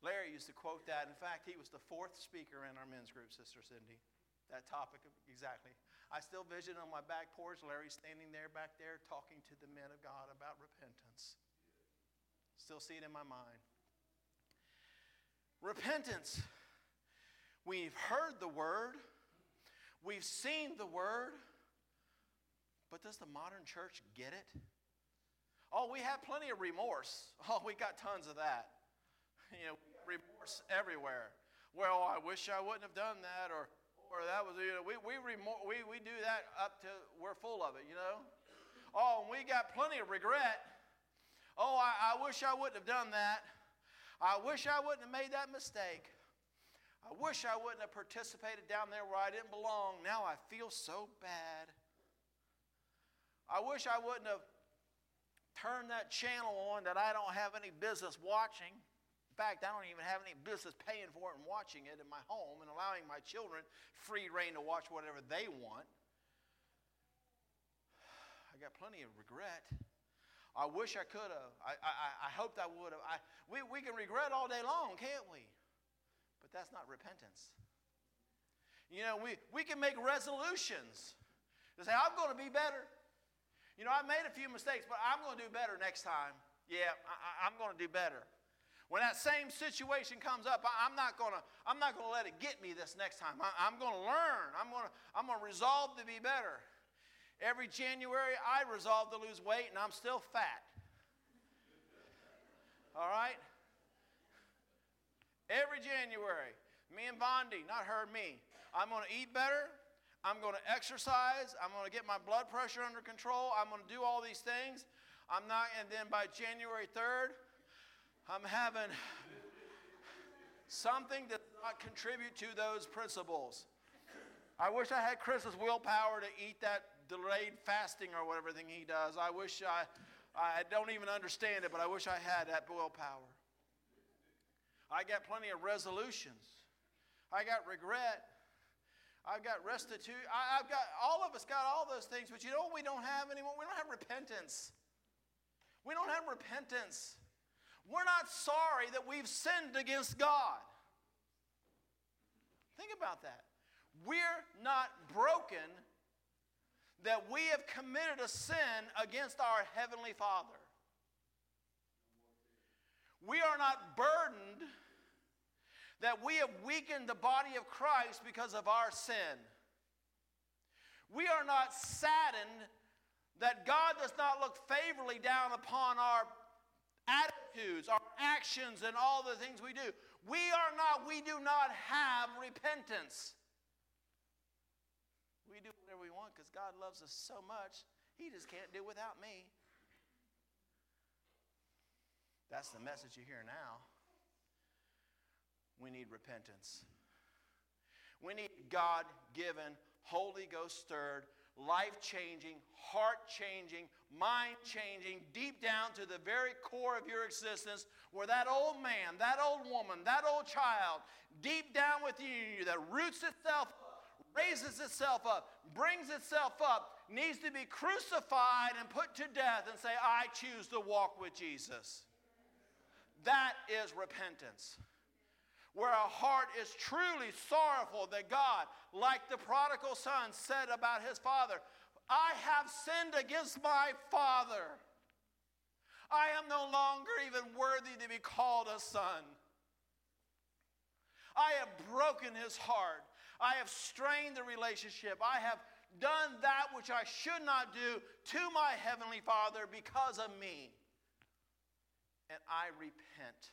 Speaker 8: Larry used to quote that. In fact, he was the fourth speaker in our men's group, Sister Cindy. That topic, exactly. I still vision on my back porch, Larry standing there back there talking to the men of God about repentance. Still see it in my mind. Repentance. We've heard the word, we've seen the word, But does the modern church get it? Oh, we have plenty of remorse. Oh, we got tons of that. You know, remorse everywhere. Well, I wish I wouldn't have done that, or, or that was, you know, we, we, remor- we, we do that up to, we're full of it, you know? Oh, and we got plenty of regret. Oh, I, I wish I wouldn't have done that. I wish I wouldn't have made that mistake. I wish I wouldn't have participated down there where I didn't belong. Now I feel so bad. I wish I wouldn't have turned that channel on that I don't have any business watching. In fact, I don't even have any business paying for it and watching it in my home and allowing my children free rein to watch whatever they want. I got plenty of regret. I wish I could have. I, I, I hoped I would have. I, we, we can regret all day long, can't we? But that's not repentance. You know, we, we can make resolutions to say, I'm going to be better. You know, I made a few mistakes, but I'm going to do better next time. Yeah, I, am going to do better. When that same situation comes up, I, am not going to I'm not going to let it get me this next time. I, I'm going to learn. I'm going to I'm going to resolve to be better. Every January, I resolve to lose weight, and I'm still fat. All right? Every January, me and Bondi, not her, me, I'm going to eat better. I'm going to exercise. I'm going to get my blood pressure under control. I'm going to do all these things. I'm not, and then by January 3rd, I'm having something that does not contribute to those principles. I wish I had Chris's willpower to eat that delayed fasting or whatever thing he does. I wish I, I don't even understand it, but I wish I had that willpower. I got plenty of resolutions. I got regret. I've got restitution. I've got, all of us got all those things, but you know what we don't have anymore? We don't have repentance. We don't have repentance. We're not sorry that we've sinned against God. Think about that. We're not broken that we have committed a sin against our Heavenly Father. We are not burdened that we have weakened the body of Christ because of our sin. We are not saddened that God does not look favorably down upon our attitudes, our actions, and all the things we do. We are not, we do not have repentance. We do whatever we want because God loves us so much, He just can't do without me. That's the message you hear now. We need repentance. We need God given, Holy Ghost stirred, life changing, heart changing, mind changing, deep down to the very core of your existence, where that old man, that old woman, that old child, deep down within you, that roots itself raises itself up, brings itself up, needs to be crucified and put to death and say, I choose to walk with Jesus. That is repentance. Where a heart is truly sorrowful that God, like the prodigal son said about his father, I have sinned against my father. I am no longer even worthy to be called a son. I have broken his heart. I have strained the relationship. I have done that which I should not do to my heavenly Father because of me and I repent.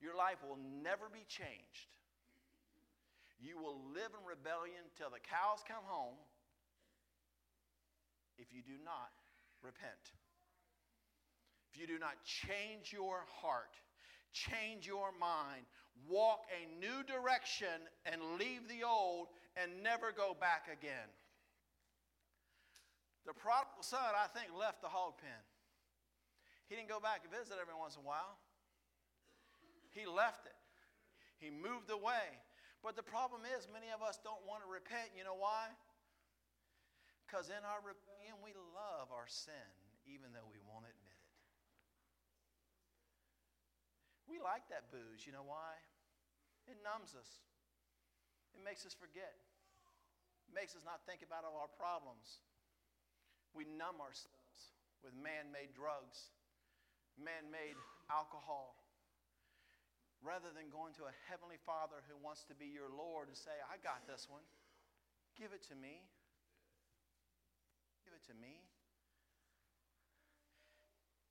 Speaker 8: Your life will never be changed. You will live in rebellion till the cows come home if you do not repent. If you do not change your heart, change your mind, walk a new direction, and leave the old and never go back again. The prodigal son, I think, left the hog pen. He didn't go back and visit every once in a while. He left it. He moved away. But the problem is, many of us don't want to repent. You know why? Because in our rebellion, we love our sin, even though we won't admit it. We like that booze. You know why? It numbs us, it makes us forget, it makes us not think about all our problems. We numb ourselves with man made drugs man made alcohol. Rather than going to a heavenly Father who wants to be your Lord and say, I got this one, give it to me. give it to me.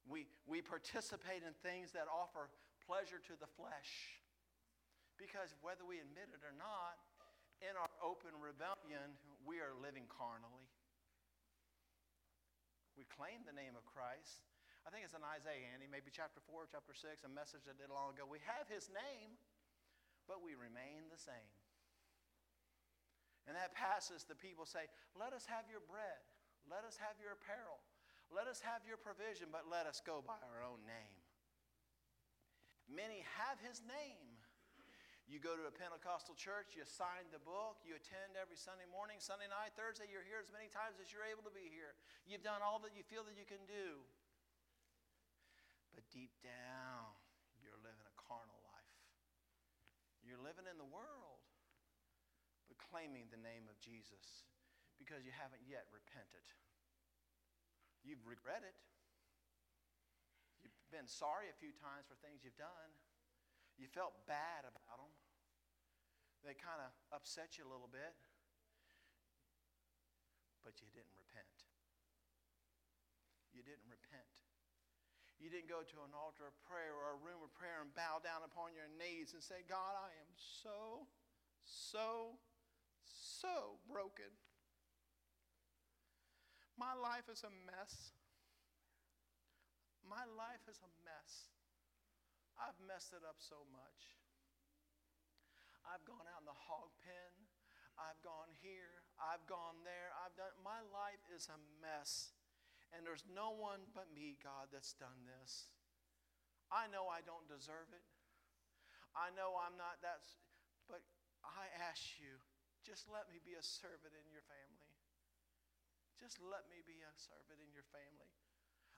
Speaker 8: We, we participate in things that offer pleasure to the flesh. Because whether we admit it or not, in our open rebellion, we are living carnally. We claim the name of Christ. I think it's in Isaiah, Andy, maybe chapter 4, chapter 6, a message I did long ago. We have his name, but we remain the same. And that passes, the people say, Let us have your bread, let us have your apparel, let us have your provision, but let us go by our own name. Many have his name, you go to a Pentecostal church, you sign the book, you attend every Sunday morning, Sunday night, Thursday, you're here as many times as you're able to be here. You've done all that you feel that you can do. But deep down, you're living a carnal life. You're living in the world, but claiming the name of Jesus because you haven't yet repented. You've regretted. You've been sorry a few times for things you've done. You felt bad about them. They kind of upset you a little bit, but you didn't repent. You didn't repent. You didn't go to an altar of prayer or a room of prayer and bow down upon your knees and say, God, I am so, so, so broken. My life is a mess. My life is a mess. I've messed it up so much. I've gone out in the hog pen. I've gone here. I've gone there. I've done my life is a mess. And there's no one but me, God, that's done this. I know I don't deserve it. I know I'm not that but I ask you, just let me be a servant in your family. Just let me be a servant in your family.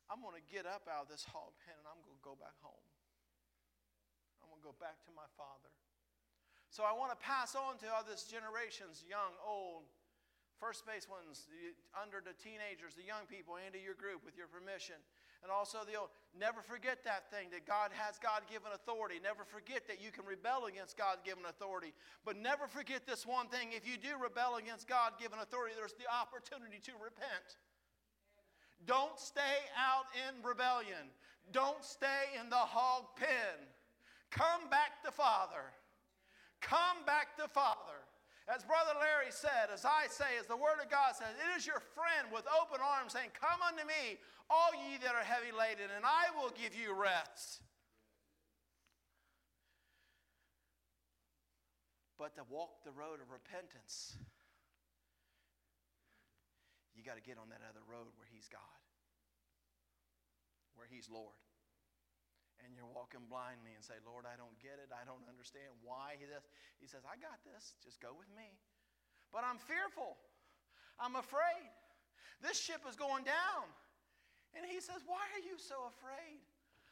Speaker 8: I'm going to get up out of this hog pen and I'm going to go back home. I'm going to go back to my father. So I want to pass on to others generations, young, old, first base ones, under the teenagers, the young people, into your group with your permission. And also the old. Never forget that thing that God has God given authority. Never forget that you can rebel against God given authority. But never forget this one thing if you do rebel against God given authority, there's the opportunity to repent. Don't stay out in rebellion. Don't stay in the hog pen. Come back to Father. Come back to Father. As Brother Larry said, as I say, as the Word of God says, it is your friend with open arms saying, Come unto me, all ye that are heavy laden, and I will give you rest. But to walk the road of repentance, you got to get on that other road where He's God, where He's Lord and you're walking blindly and say, Lord, I don't get it. I don't understand why he this. He says, I got this. Just go with me. But I'm fearful. I'm afraid. This ship is going down. And he says, Why are you so afraid?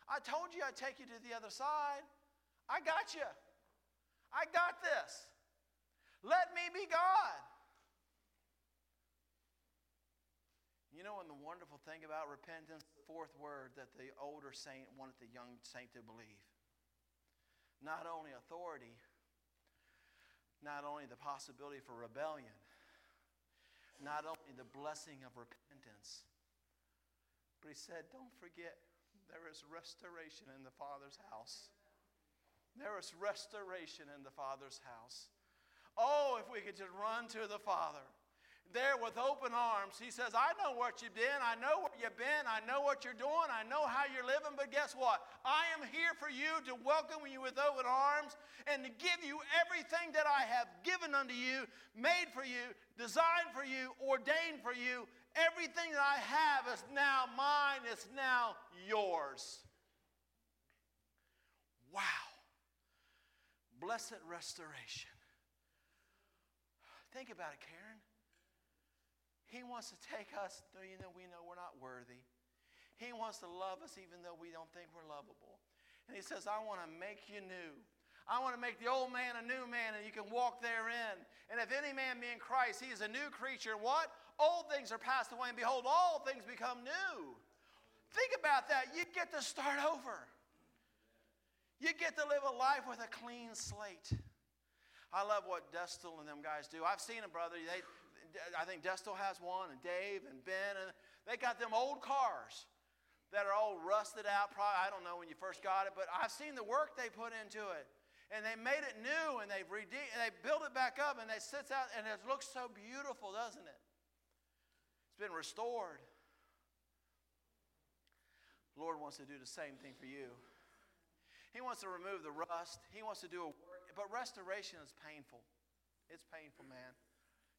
Speaker 8: I told you I'd take you to the other side. I got you. I got this. Let me be God. You know, and the wonderful thing about repentance, fourth word that the older saint wanted the young saint to believe. Not only authority, not only the possibility for rebellion, not only the blessing of repentance, but he said, Don't forget, there is restoration in the Father's house. There is restoration in the Father's house. Oh, if we could just run to the Father there with open arms. He says, I know what you've been. I know where you've been. I know what you're doing. I know how you're living. But guess what? I am here for you to welcome you with open arms and to give you everything that I have given unto you, made for you, designed for you, ordained for you. Everything that I have is now mine, it's now yours. Wow. Blessed restoration. Think about it, Karen. He wants to take us, though you know we know we're not worthy. He wants to love us even though we don't think we're lovable. And he says, I want to make you new. I want to make the old man a new man and you can walk therein. And if any man be in Christ, he is a new creature. What? Old things are passed away, and behold, all things become new. Think about that. You get to start over. You get to live a life with a clean slate. I love what Destel and them guys do. I've seen them, brother. They, I think Destel has one, and Dave and Ben, and they got them old cars that are all rusted out. Probably, I don't know when you first got it, but I've seen the work they put into it. And they made it new, and they've rede- and they built it back up, and it sits out, and it looks so beautiful, doesn't it? It's been restored. The Lord wants to do the same thing for you. He wants to remove the rust. He wants to do a work, but restoration is painful. It's painful, man.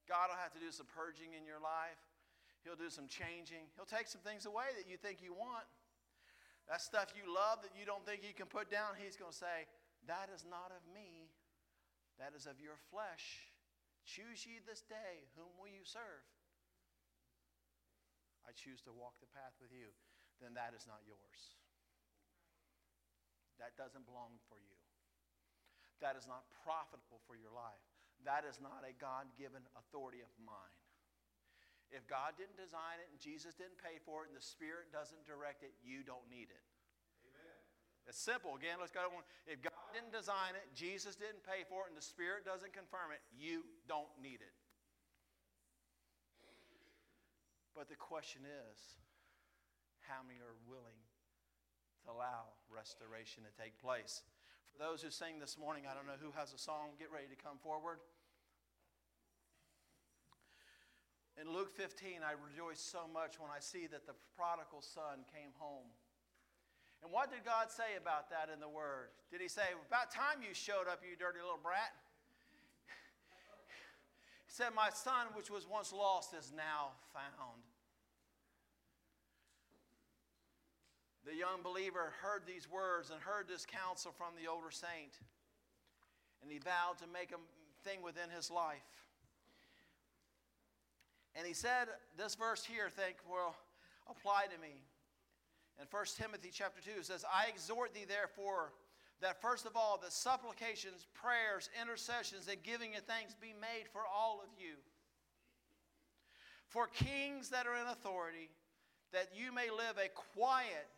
Speaker 8: God will have to do some purging in your life. He'll do some changing. He'll take some things away that you think you want. That stuff you love that you don't think you can put down, He's going to say, That is not of me, that is of your flesh. Choose ye this day, whom will you serve? I choose to walk the path with you, then that is not yours. That doesn't belong for you. That is not profitable for your life. That is not a God given authority of mine. If God didn't design it and Jesus didn't pay for it and the Spirit doesn't direct it, you don't need it. Amen. It's simple. Again, let's go to one. If God didn't design it, Jesus didn't pay for it, and the Spirit doesn't confirm it, you don't need it. But the question is how many are willing to allow restoration to take place? Those who sing this morning, I don't know who has a song, get ready to come forward. In Luke 15, I rejoice so much when I see that the prodigal son came home. And what did God say about that in the Word? Did He say, About time you showed up, you dirty little brat? He said, My son, which was once lost, is now found. The young believer heard these words and heard this counsel from the older saint, and he vowed to make a thing within his life. And he said, this verse here, think, will apply to me. In 1 Timothy chapter 2, it says, I exhort thee therefore that first of all, the supplications, prayers, intercessions, and giving of thanks be made for all of you. For kings that are in authority, that you may live a quiet,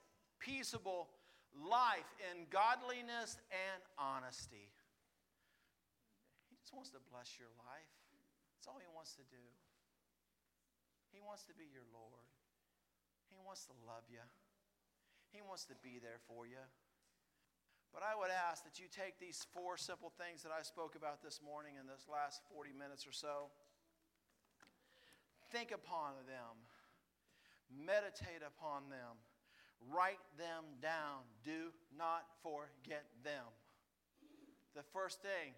Speaker 8: peaceable life in godliness and honesty. He just wants to bless your life. That's all he wants to do. He wants to be your Lord. He wants to love you. He wants to be there for you. But I would ask that you take these four simple things that I spoke about this morning in this last 40 minutes or so. Think upon them. Meditate upon them. Write them down. Do not forget them. The first thing,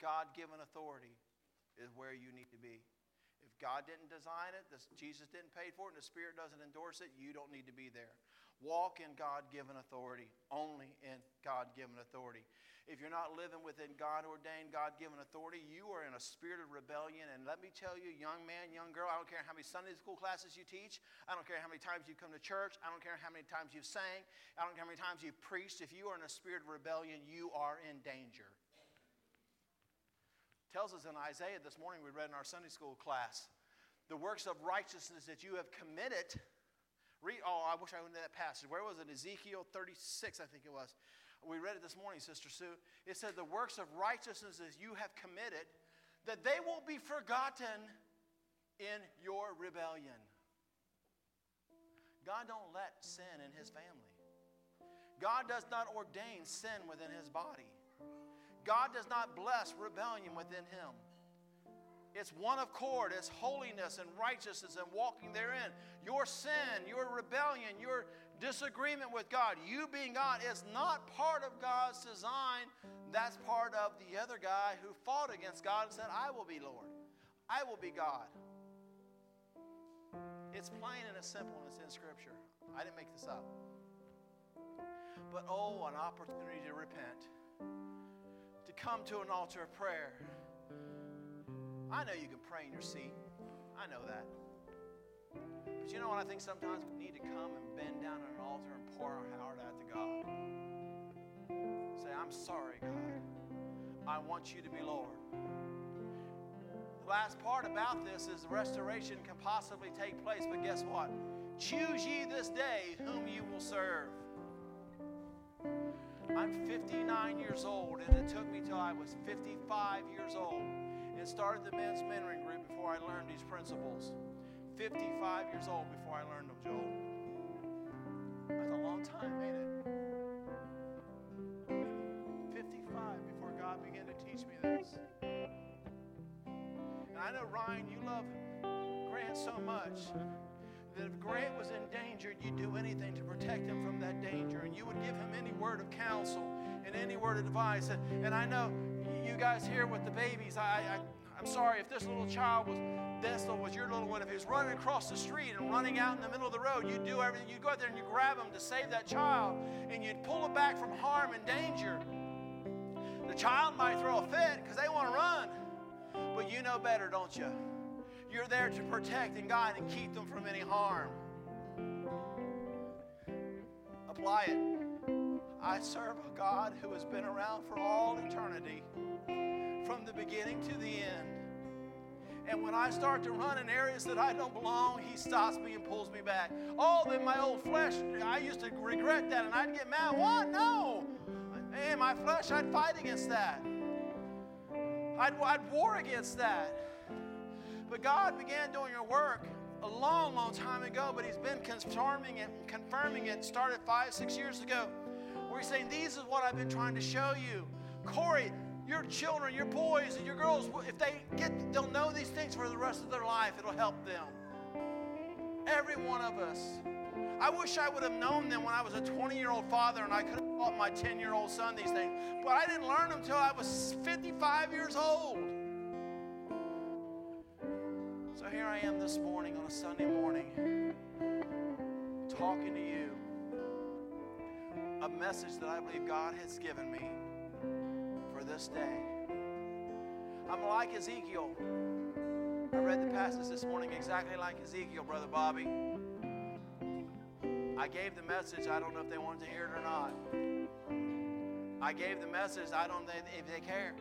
Speaker 8: God given authority, is where you need to be. If God didn't design it, this, Jesus didn't pay for it, and the Spirit doesn't endorse it, you don't need to be there. Walk in God given authority, only in God given authority. If you're not living within God ordained, God given authority, you are in a spirit of rebellion. And let me tell you, young man, young girl, I don't care how many Sunday school classes you teach, I don't care how many times you come to church, I don't care how many times you've sang, I don't care how many times you've preached. If you are in a spirit of rebellion, you are in danger tells us in Isaiah this morning, we read in our Sunday school class, the works of righteousness that you have committed. Read, oh, I wish I knew that passage. Where was it? Ezekiel 36, I think it was. We read it this morning, Sister Sue. It said, The works of righteousness that you have committed, that they won't be forgotten in your rebellion. God don't let sin in his family. God does not ordain sin within his body. God does not bless rebellion within him. It's one accord, it's holiness and righteousness and walking therein. Your sin, your rebellion, your disagreement with God, you being God, is not part of God's design. That's part of the other guy who fought against God and said, I will be Lord. I will be God. It's plain and it's simple and it's in Scripture. I didn't make this up. But oh, an opportunity to repent to come to an altar of prayer. I know you can pray in your seat. I know that. But you know what? I think sometimes we need to come and bend down at an altar and pour our heart out to God. Say, I'm sorry, God. I want you to be Lord. The last part about this is the restoration can possibly take place, but guess what? Choose ye this day whom you will serve. I'm 59 years old, and it took me till I was 55 years old and started the men's mentoring group before I learned these principles. 55 years old before I learned them, Joel. That's a long time, ain't it? 55 before God began to teach me this. And I know, Ryan, you love Grant so much that if Grant was in danger, you'd do anything to protect him from that danger. And you would give him any word of counsel and any word of advice. And, and I know you guys here with the babies, I, I, I'm sorry if this little child was, this was your little one, if he was running across the street and running out in the middle of the road, you'd do everything. You'd go out there and you grab him to save that child, and you'd pull him back from harm and danger. The child might throw a fit because they want to run, but you know better, don't you? You're there to protect and guide and keep them from any harm. Apply it. I serve a God who has been around for all eternity, from the beginning to the end. And when I start to run in areas that I don't belong, He stops me and pulls me back. Oh, in my old flesh, I used to regret that and I'd get mad. What? No. In my flesh, I'd fight against that. I'd, I'd war against that. But God began doing a work a long, long time ago, but He's been confirming it, and confirming it, started five, six years ago, where He's saying, These is what I've been trying to show you. Corey, your children, your boys, and your girls, if they get, they'll know these things for the rest of their life. It'll help them. Every one of us. I wish I would have known them when I was a 20 year old father and I could have taught my 10 year old son these things. But I didn't learn them until I was 55 years old. So here I am this morning on a Sunday morning talking to you a message that I believe God has given me for this day. I'm like Ezekiel. I read the passage this morning exactly like Ezekiel, Brother Bobby. I gave the message. I don't know if they wanted to hear it or not. I gave the message. I don't know if they care.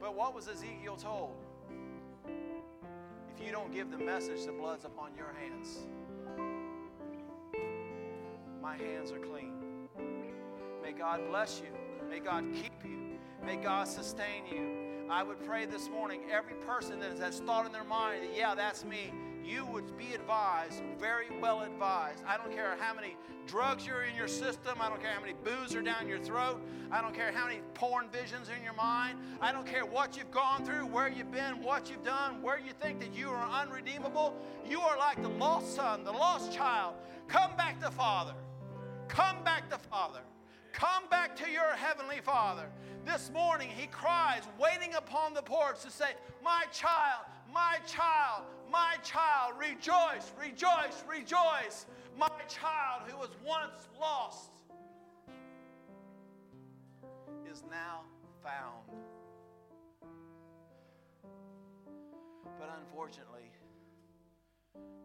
Speaker 8: But what was Ezekiel told? If you don't give the message, the blood's upon your hands. My hands are clean. God bless you. May God keep you. May God sustain you. I would pray this morning, every person that has thought in their mind that, yeah, that's me, you would be advised, very well advised. I don't care how many drugs are in your system. I don't care how many booze are down your throat. I don't care how many porn visions are in your mind. I don't care what you've gone through, where you've been, what you've done, where you think that you are unredeemable. You are like the lost son, the lost child. Come back to Father. Come back to Father. Come back to your heavenly Father. This morning, he cries, waiting upon the porch to say, My child, my child, my child, rejoice, rejoice, rejoice. My child who was once lost is now found. But unfortunately,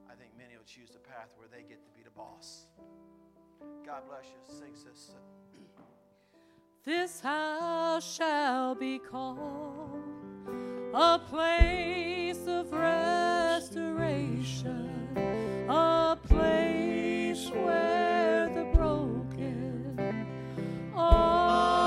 Speaker 8: I think many will choose the path where they get to be the boss. God bless you. Sing.
Speaker 9: This house shall be called a place of restoration, a place where the broken are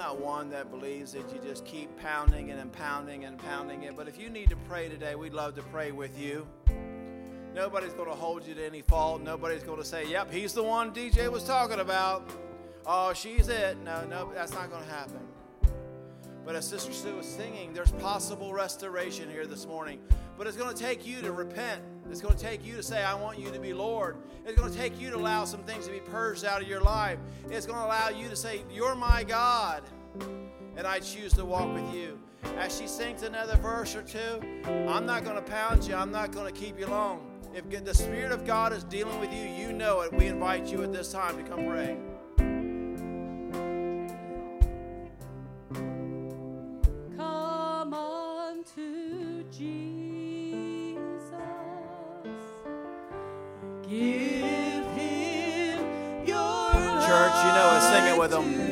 Speaker 8: not one that believes that you just keep pounding and pounding and pounding it, but if you need to pray today, we'd love to pray with you. Nobody's going to hold you to any fault. Nobody's going to say, yep, he's the one DJ was talking about. Oh, she's it. No, no, that's not going to happen. But
Speaker 9: as Sister Sue was singing, there's possible restoration here this morning. But it's going to take you to repent. It's going to take you to say, I want you to be Lord. It's going to take you to allow some things to be purged out of your life. It's going to allow you to say, You're my God, and I choose to walk with you. As she sings another verse or two, I'm not going to pound you, I'm not going to keep you long. If the Spirit of God is dealing with you, you know it. We invite you at this time to come pray. It. With them.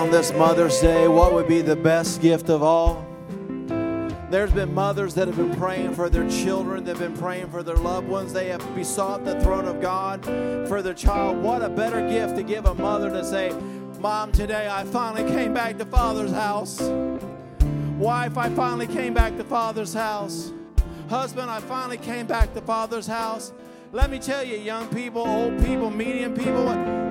Speaker 9: On this Mother's Day? What would be the best gift of all? There's been mothers that have been praying for their children, they've been praying for their loved ones, they have besought the throne of God for their child. What a better gift to give a mother to say, Mom, today I finally came back to Father's house. Wife, I finally came back to Father's house. Husband, I finally came back to Father's house.
Speaker 8: Let me tell you, young people, old people, medium people,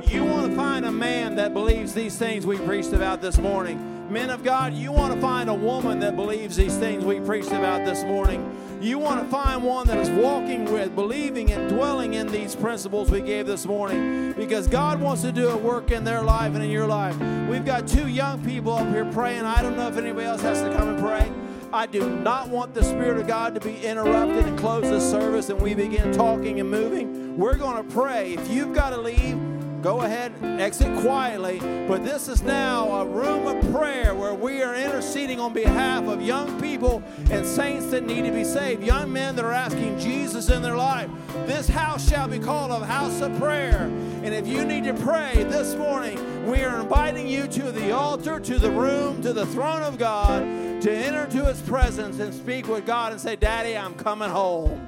Speaker 8: you want to find a man that believes these things we preached about this morning. Men of God, you want to find a woman that believes these things we preached about this morning. You want to find one that is walking with, believing, and dwelling in these principles we gave this morning because God wants to do a work in their life and in your life. We've got two young people up here praying. I don't know if anybody else has to come and pray. I do not want the Spirit of God to be interrupted and close the service and we begin talking and moving. We're going to pray. If you've got to leave, go ahead exit quietly. But this is now a room of prayer where we are interceding on behalf of young people and saints that need to be saved, young men that are asking Jesus in their life. This house shall be called a house of prayer. And if you need to pray this morning, we are inviting you to the altar, to the room, to the throne of God to enter into his presence and speak with God and say, Daddy, I'm coming home.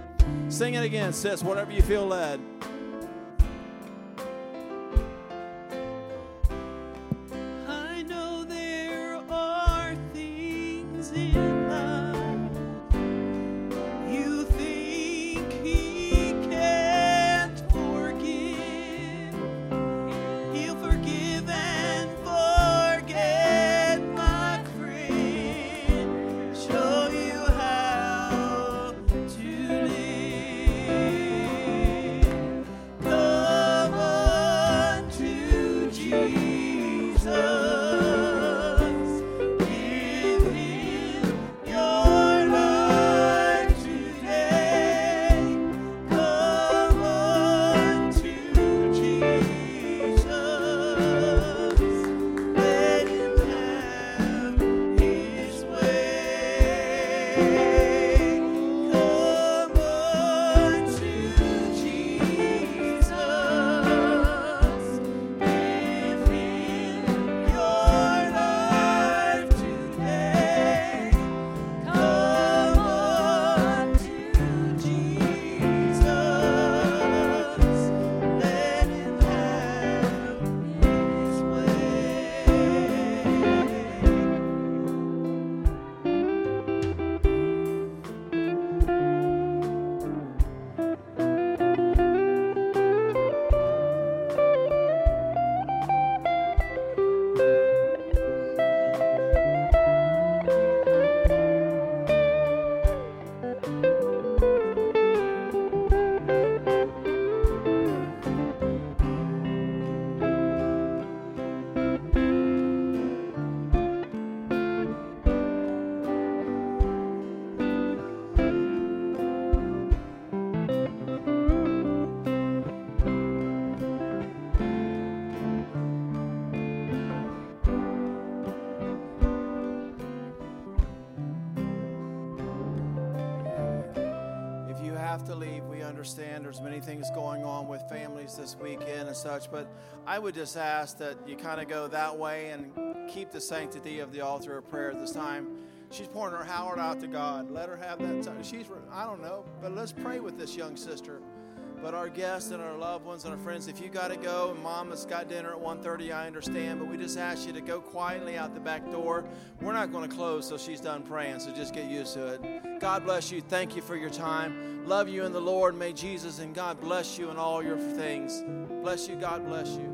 Speaker 8: Sing it again, sis, whatever you feel led. But I would just ask that you kind of go that way and keep the sanctity of the altar of prayer at this time. She's pouring her heart out to God. Let her have that time. She's, I don't know, but let's pray with this young sister. But our guests and our loved ones and our friends, if you got to go and mom has got dinner at 1.30, I understand. But we just ask you to go quietly out the back door. We're not going to close till she's done praying, so just get used to it. God bless you. Thank you for your time. Love you in the Lord. May Jesus and God bless you in all your things. Bless you. God bless you.